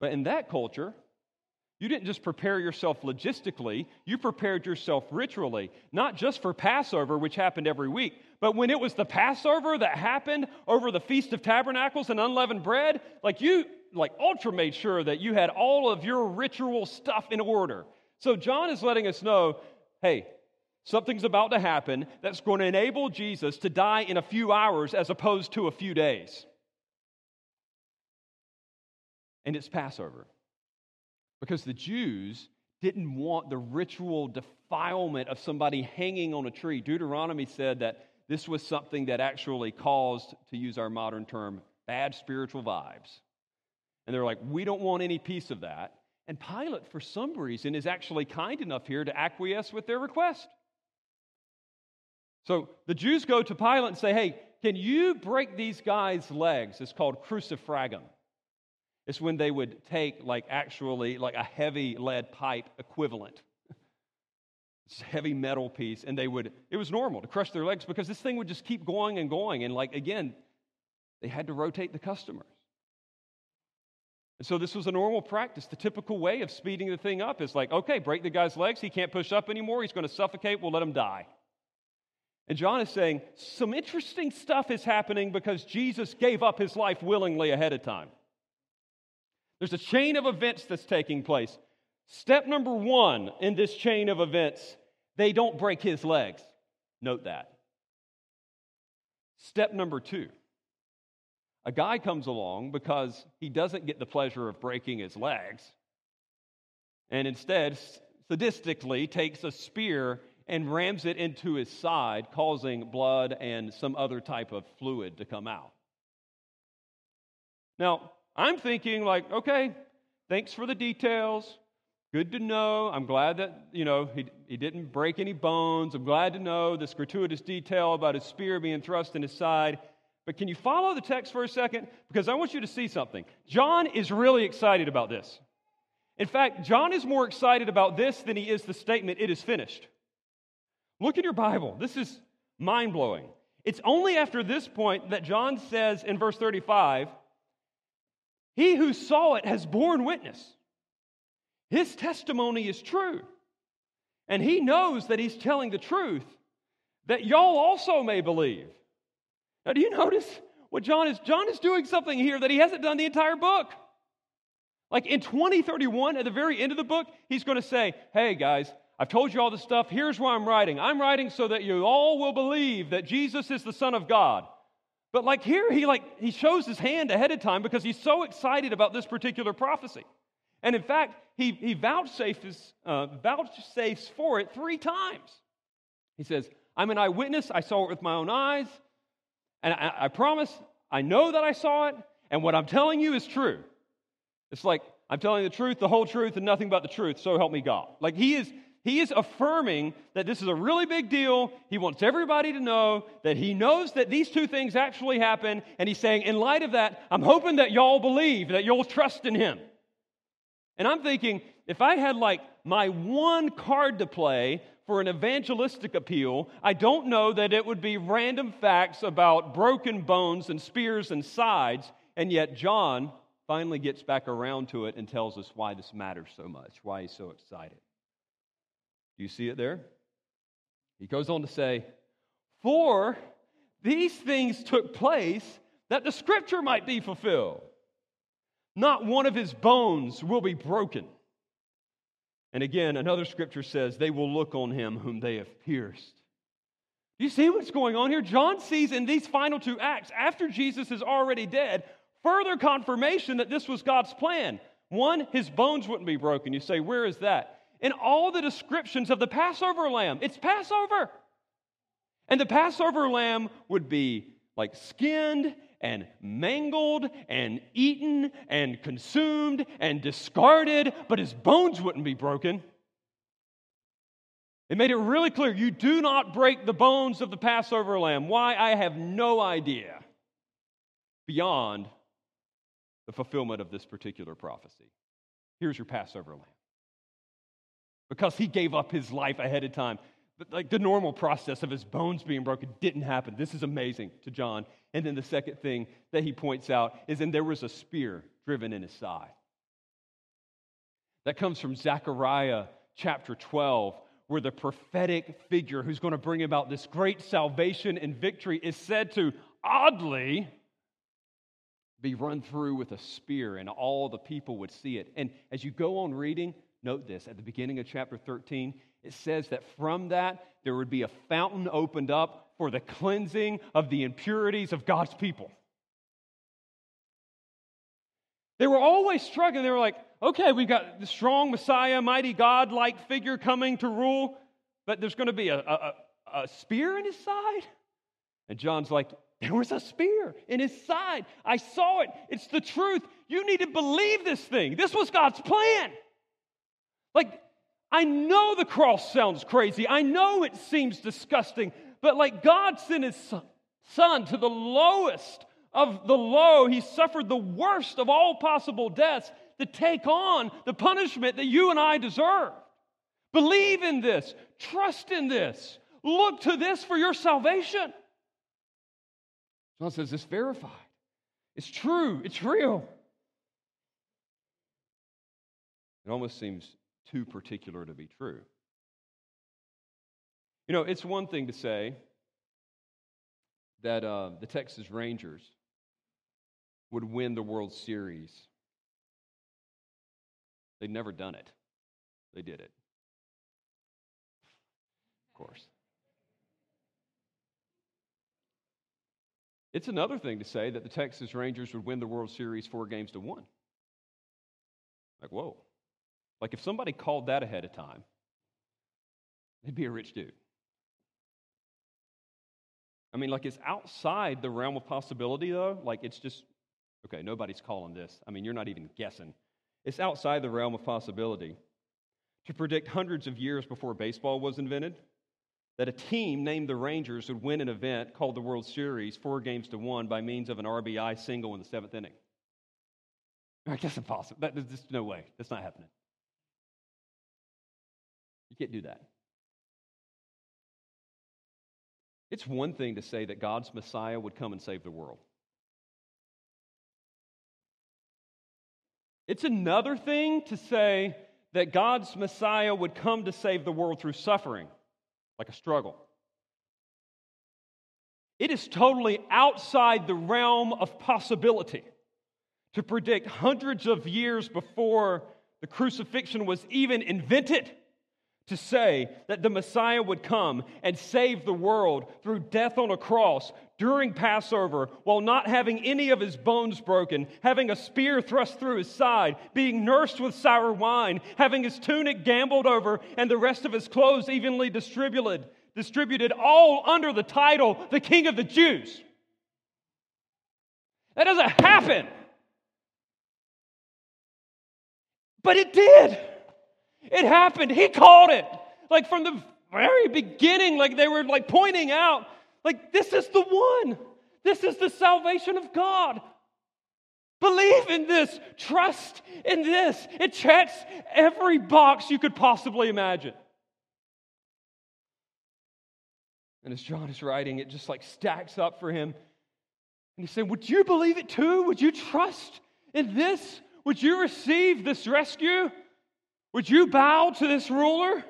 Speaker 1: But in that culture, you didn't just prepare yourself logistically, you prepared yourself ritually, not just for Passover, which happened every week, but when it was the Passover that happened over the Feast of Tabernacles and unleavened bread, like you, like ultra made sure that you had all of your ritual stuff in order. So John is letting us know hey, something's about to happen that's going to enable Jesus to die in a few hours as opposed to a few days and it's Passover. Because the Jews didn't want the ritual defilement of somebody hanging on a tree. Deuteronomy said that this was something that actually caused, to use our modern term, bad spiritual vibes. And they're like, we don't want any piece of that. And Pilate, for some reason, is actually kind enough here to acquiesce with their request. So the Jews go to Pilate and say, hey, can you break these guys' legs? It's called crucifragium. It's when they would take, like, actually, like a heavy lead pipe equivalent, [laughs] heavy metal piece, and they would, it was normal to crush their legs because this thing would just keep going and going. And, like, again, they had to rotate the customers. And so this was a normal practice. The typical way of speeding the thing up is like, okay, break the guy's legs. He can't push up anymore. He's going to suffocate. We'll let him die. And John is saying some interesting stuff is happening because Jesus gave up his life willingly ahead of time. There's a chain of events that's taking place. Step number one in this chain of events, they don't break his legs. Note that. Step number two, a guy comes along because he doesn't get the pleasure of breaking his legs and instead sadistically takes a spear and rams it into his side, causing blood and some other type of fluid to come out. Now, I'm thinking, like, okay, thanks for the details. Good to know. I'm glad that, you know, he, he didn't break any bones. I'm glad to know this gratuitous detail about his spear being thrust in his side. But can you follow the text for a second? Because I want you to see something. John is really excited about this. In fact, John is more excited about this than he is the statement, it is finished. Look in your Bible. This is mind blowing. It's only after this point that John says in verse 35 He who saw it has borne witness. His testimony is true. And he knows that he's telling the truth, that y'all also may believe. Now, do you [laughs] notice what John is? John is doing something here that he hasn't done the entire book. Like in 2031, at the very end of the book, he's going to say, Hey, guys, I've told you all this stuff. Here's why I'm writing. I'm writing so that you all will believe that Jesus is the Son of God. But like here, he like he shows his hand ahead of time because he's so excited about this particular prophecy. And in fact, he, he vouchsafes, uh, vouchsafes for it three times. He says, I'm an eyewitness. I saw it with my own eyes. And I, I promise, I know that I saw it. And what I'm telling you is true. It's like, I'm telling the truth, the whole truth, and nothing but the truth. So help me God. Like he is, he is affirming that this is a really big deal. He wants everybody to know that he knows that these two things actually happen. And he's saying, in light of that, I'm hoping that y'all believe, that you'll trust in him. And I'm thinking, if I had like my one card to play for an evangelistic appeal, I don't know that it would be random facts about broken bones and spears and sides. And yet, John finally gets back around to it and tells us why this matters so much, why he's so excited. Do you see it there? He goes on to say, For these things took place that the scripture might be fulfilled. Not one of his bones will be broken. And again, another scripture says, They will look on him whom they have pierced. Do you see what's going on here? John sees in these final two acts, after Jesus is already dead, further confirmation that this was God's plan. One, his bones wouldn't be broken. You say, Where is that? In all the descriptions of the Passover lamb. It's Passover. And the Passover lamb would be like skinned and mangled and eaten and consumed and discarded, but his bones wouldn't be broken. It made it really clear you do not break the bones of the Passover lamb. Why? I have no idea beyond the fulfillment of this particular prophecy. Here's your Passover lamb because he gave up his life ahead of time. But like the normal process of his bones being broken didn't happen. This is amazing to John. And then the second thing that he points out is then there was a spear driven in his side. That comes from Zechariah chapter 12, where the prophetic figure who's going to bring about this great salvation and victory is said to oddly be run through with a spear, and all the people would see it. And as you go on reading, Note this at the beginning of chapter 13, it says that from that there would be a fountain opened up for the cleansing of the impurities of God's people. They were always struggling. They were like, okay, we've got the strong Messiah, mighty God like figure coming to rule, but there's going to be a, a, a spear in his side? And John's like, there was a spear in his side. I saw it. It's the truth. You need to believe this thing. This was God's plan. Like, I know the cross sounds crazy. I know it seems disgusting, but like God sent his son to the lowest of the low, he suffered the worst of all possible deaths to take on the punishment that you and I deserve. Believe in this, trust in this, look to this for your salvation. John says it's verified, it's true, it's real. It almost seems too particular to be true. You know, it's one thing to say that uh, the Texas Rangers would win the World Series. They'd never done it. they did it. Of course. It's another thing to say that the Texas Rangers would win the World Series four games to one. Like, whoa. Like, if somebody called that ahead of time, they'd be a rich dude. I mean, like, it's outside the realm of possibility, though. Like, it's just, okay, nobody's calling this. I mean, you're not even guessing. It's outside the realm of possibility. To predict hundreds of years before baseball was invented, that a team named the Rangers would win an event called the World Series four games to one by means of an RBI single in the seventh inning. I guess impossible. That, there's just no way. That's not happening. You can't do that. It's one thing to say that God's Messiah would come and save the world. It's another thing to say that God's Messiah would come to save the world through suffering, like a struggle. It is totally outside the realm of possibility to predict hundreds of years before the crucifixion was even invented to say that the Messiah would come and save the world through death on a cross during Passover while not having any of his bones broken, having a spear thrust through his side, being nursed with sour wine, having his tunic gambled over, and the rest of his clothes evenly distributed, distributed all under the title, the King of the Jews. That doesn't happen. But it did. It happened. He called it. Like from the very beginning, like they were like pointing out, like this is the one. This is the salvation of God. Believe in this. Trust in this. It checks every box you could possibly imagine. And as John is writing, it just like stacks up for him. And he's saying, Would you believe it too? Would you trust in this? Would you receive this rescue? Would you bow to this ruler?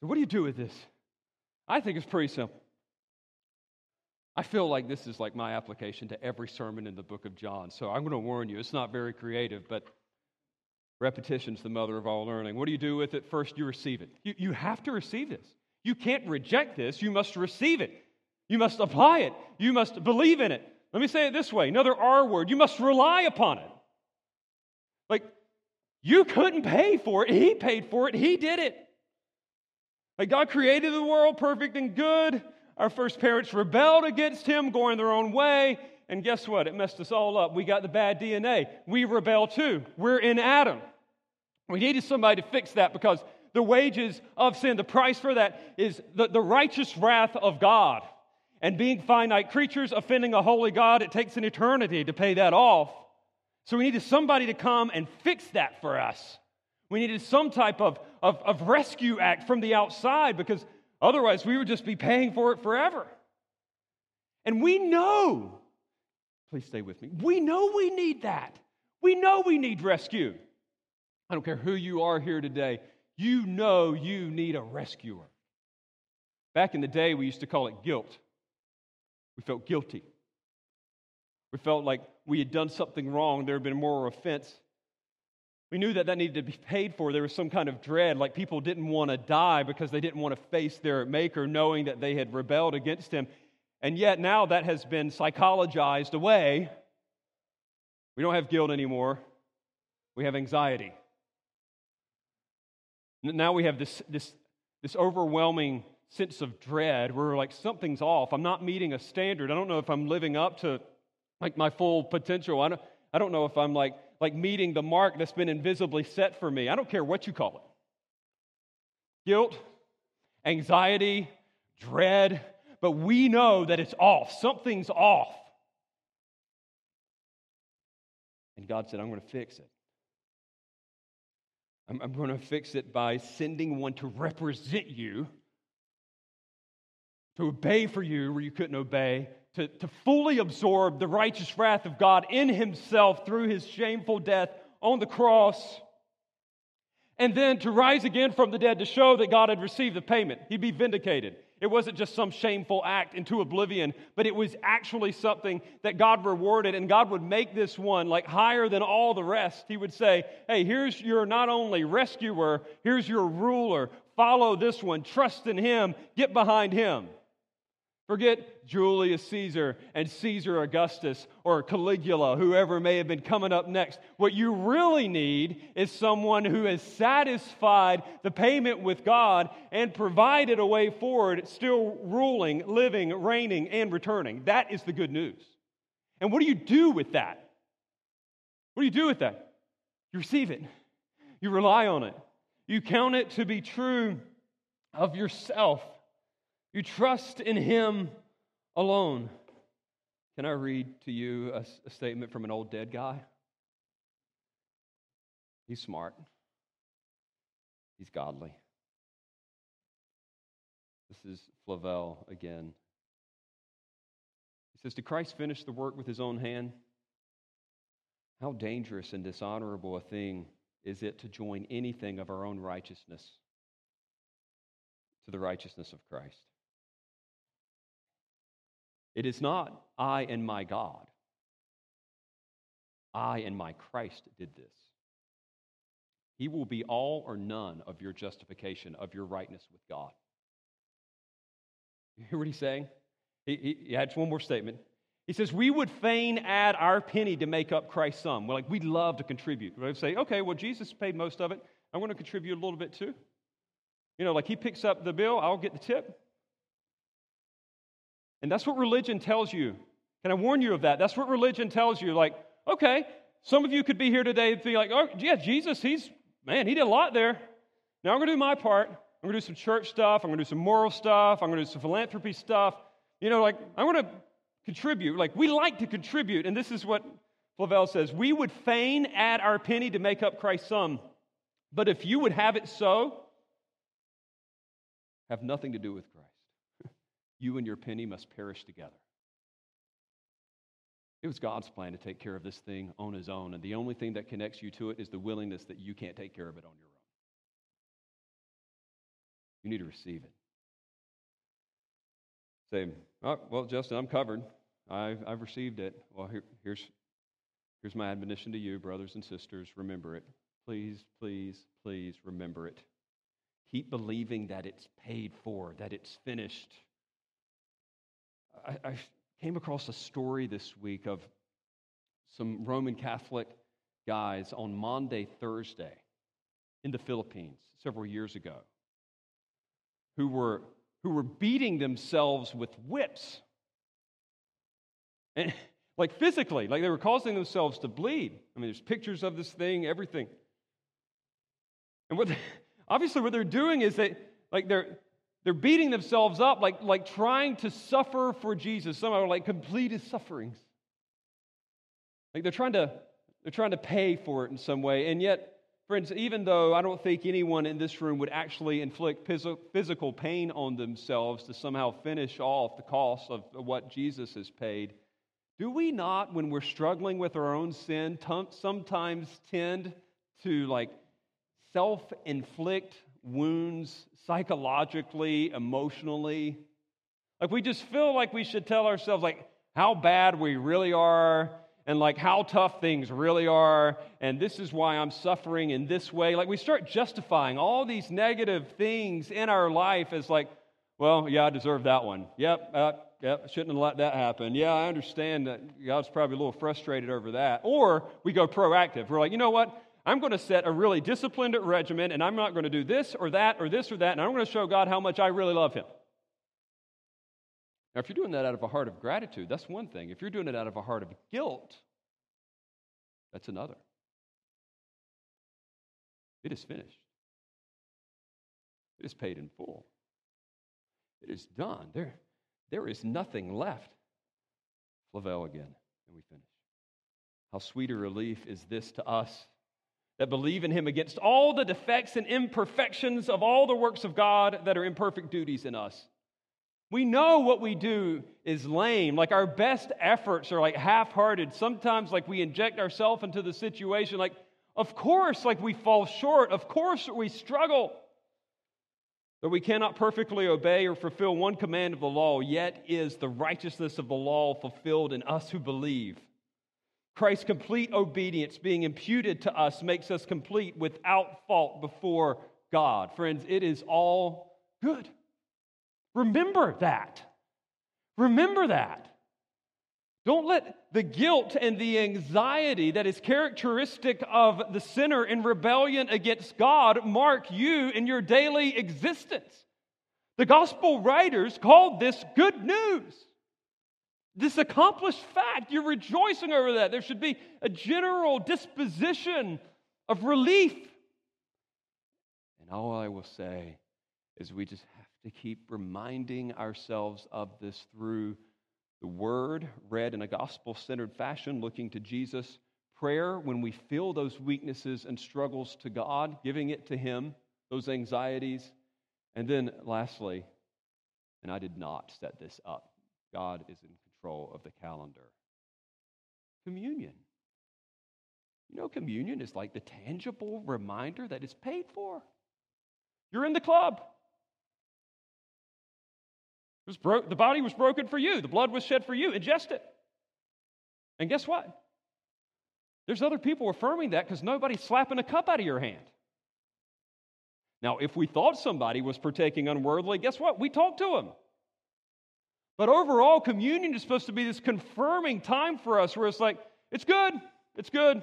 Speaker 1: What do you do with this? I think it's pretty simple. I feel like this is like my application to every sermon in the book of John. So I'm going to warn you, it's not very creative, but repetition's the mother of all learning. What do you do with it? First, you receive it. You, you have to receive this. You can't reject this. You must receive it. You must apply it. You must believe in it. Let me say it this way another R word. You must rely upon it. Like, you couldn't pay for it. He paid for it. He did it. Like, God created the world perfect and good. Our first parents rebelled against Him, going their own way. And guess what? It messed us all up. We got the bad DNA. We rebel too. We're in Adam. We needed somebody to fix that because the wages of sin, the price for that is the, the righteous wrath of God. And being finite creatures, offending a holy God, it takes an eternity to pay that off. So we needed somebody to come and fix that for us. We needed some type of, of, of rescue act from the outside because otherwise we would just be paying for it forever. And we know, please stay with me, we know we need that. We know we need rescue. I don't care who you are here today, you know you need a rescuer. Back in the day, we used to call it guilt. We felt guilty. We felt like we had done something wrong, there had been moral offense. We knew that that needed to be paid for. There was some kind of dread, like people didn't want to die because they didn't want to face their maker, knowing that they had rebelled against him. And yet now that has been psychologized away. We don't have guilt anymore, we have anxiety. Now we have this, this, this overwhelming sense of dread where we're like, something's off. I'm not meeting a standard. I don't know if I'm living up to like my full potential. I don't, I don't know if I'm like, like meeting the mark that's been invisibly set for me. I don't care what you call it guilt, anxiety, dread, but we know that it's off. Something's off. And God said, I'm going to fix it. I'm, I'm going to fix it by sending one to represent you, to obey for you where you couldn't obey, to, to fully absorb the righteous wrath of God in himself through his shameful death on the cross, and then to rise again from the dead to show that God had received the payment. He'd be vindicated. It wasn't just some shameful act into oblivion, but it was actually something that God rewarded. And God would make this one like higher than all the rest. He would say, Hey, here's your not only rescuer, here's your ruler. Follow this one, trust in him, get behind him. Forget Julius Caesar and Caesar Augustus or Caligula, whoever may have been coming up next. What you really need is someone who has satisfied the payment with God and provided a way forward, still ruling, living, reigning, and returning. That is the good news. And what do you do with that? What do you do with that? You receive it, you rely on it, you count it to be true of yourself. You trust in Him alone. Can I read to you a, a, statement from an old dead guy? He's smart, he's godly. This is Flavel again. He says, Did Christ finish the work with his own hand? How dangerous and dishonorable a thing is it to join anything of our own righteousness to the righteousness of Christ? It is not I and my God. I and my Christ did this. He will be all or none of your justification, of your rightness with God. You hear what he's saying? He, he, he adds one more statement. He says, We would fain add our penny to make up Christ's sum. We're like, we'd love to contribute. We'd say, okay, well, Jesus paid most of it. I'm going to contribute a little bit too. You know, like he picks up the bill, I'll get the tip. And that's what religion tells you. Can I warn you of that? That's what religion tells you. Like, okay, some of you could be here today and be like, oh, yeah, Jesus, he's, man, he did a lot there. Now I'm going to do my part. I'm going to do some church stuff. I'm going to do some moral stuff. I'm going to do some philanthropy stuff. You know, like, I'm going to contribute. Like, we like to contribute. And this is what Flavel says We would fain add our penny to make up Christ's sum. But if you would have it so, have nothing to do with Christ you and your penny must perish together. It was God's plan to take care of this thing on his own, and the only thing that connects you to it is the willingness that you can't take care of it on your own. You need to receive it. Say, oh, well, Justin, I'm covered. I've, I've received it. Well, here, here's, here's my admonition to you, brothers and sisters. Remember it. Please, please, please remember it. Keep believing that it's paid for, that it's finished. I, I came across a story this week of some Roman Catholic guys on Maundy, Thursday in the Philippines several years ago who were, who were beating themselves with whips. And [laughs] like physically, like they were causing themselves to bleed. I mean, there's pictures of this thing, everything. And what they, [laughs] obviously what they're doing is that like they're they're beating themselves up, like, like trying to suffer for Jesus. Somehow, like complete his sufferings. Like they're trying to, they're trying to pay for it in some way. And yet, friends, even though I don't think anyone in this room would actually inflict physical pain on themselves to somehow finish off the cost of what Jesus has paid, do we not, when we're struggling with our own sin, sometimes tend to like self inflict wounds psychologically, emotionally. Like we just feel like we should tell ourselves like how bad we really are and like how tough things really are and this is why I'm suffering in this way. Like we start justifying all these negative things in our life as like, well, yeah, I deserve that one. Yep, uh, yep, shouldn't have let that happen. Yeah, I understand that God's probably a little frustrated over that. Or we go proactive. We're like, you know what? I'm going to set a really disciplined regimen, and I'm not going to do this or that or this or that, and I'm going to show God how much I really love Him. Now, if you're doing that out of a heart of gratitude, that's one thing. If you're doing it out of a heart of guilt, that's another. It is finished, it is paid in full, it is done. There, there is nothing left. Flavel again, and we finish. How sweet a relief is this to us that believe in him against all the defects and imperfections of all the works of God that are imperfect duties in us. We know what we do is lame. Like our best efforts are like half hearted. Sometimes, like we inject ourselves into the situation, like, of course, like we fall short. Of course, we struggle. Though we cannot perfectly obey or fulfill one command of the law, yet is the righteousness of the law fulfilled in us who believe. Christ's complete obedience being imputed to us makes us complete without fault before God. Friends, it is all good. Remember that. Remember that. Don't let the guilt and the anxiety that is characteristic of the sinner in rebellion against God mark you in your daily existence. The gospel writers called this good news. This accomplished fact, you're rejoicing over that. There should be a general disposition of relief. And all I will say is we just have to keep reminding ourselves of this through the word read in a gospel centered fashion, looking to Jesus. Prayer, when we feel those weaknesses and struggles to God, giving it to Him, those anxieties. And then lastly, and I did not set this up, God is in control of the calendar. Communion. You know, communion is like the tangible reminder that it's paid for. You're in the club bro- the body was broken for you, the blood was shed for you. Ingest it. And guess what? There's other people affirming that because nobody's slapping a cup out of your hand. Now, if we thought somebody was partaking unworthily, guess what? We talked to them. But overall, communion is supposed to be this confirming time for us where it's like, it's good, it's good.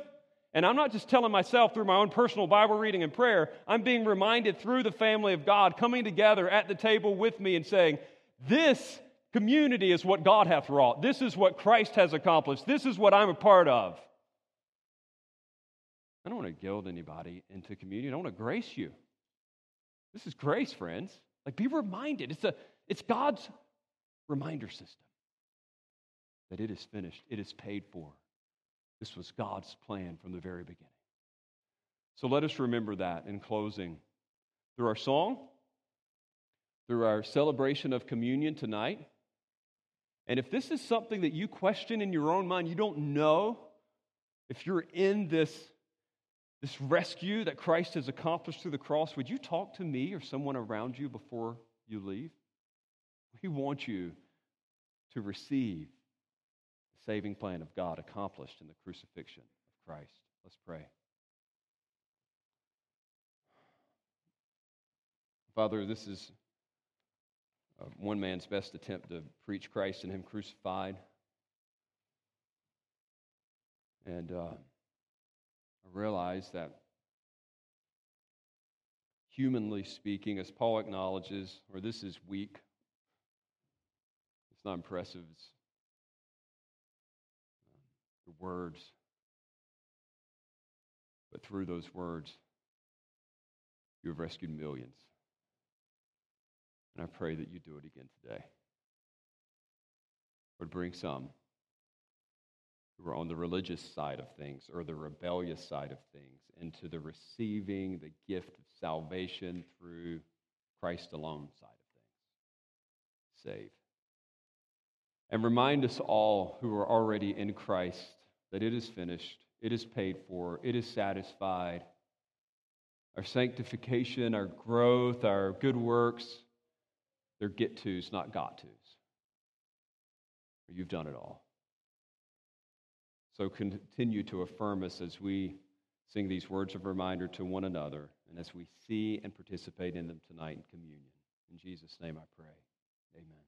Speaker 1: And I'm not just telling myself through my own personal Bible reading and prayer, I'm being reminded through the family of God coming together at the table with me and saying, this community is what God hath wrought. This is what Christ has accomplished. This is what I'm a part of. I don't want to guilt anybody into communion. I want to grace you. This is grace, friends. Like be reminded. It's a it's God's reminder system that it is finished. It is paid for. This was God's plan from the very beginning. So let us remember that in closing. Through our song, through our celebration of communion tonight. And if this is something that you question in your own mind, you don't know if you're in this, this rescue that Christ has accomplished through the cross, would you talk to me or someone around you before you leave? We want you to receive the saving plan of God accomplished in the crucifixion of Christ. Let's pray. Father, this is uh, one man's best attempt to preach Christ and Him crucified. And uh, I realize that, humanly speaking, as Paul acknowledges, or this is weak, not impressive, it's the words. But through those words, you have rescued millions. And I pray that you do it again today. Lord, bring some who are on the religious side of things or the rebellious side of things into the receiving the gift of salvation through Christ alone side of things. Save. And remind us all who are already in Christ that it is finished, it is paid for, it is satisfied. Our sanctification, our growth, our good works they're get tos, not got tos. You've done it all. So continue to affirm us as we sing these words of reminder to one another and as we see and participate in them tonight in communion. In Jesus' name I pray. Amen.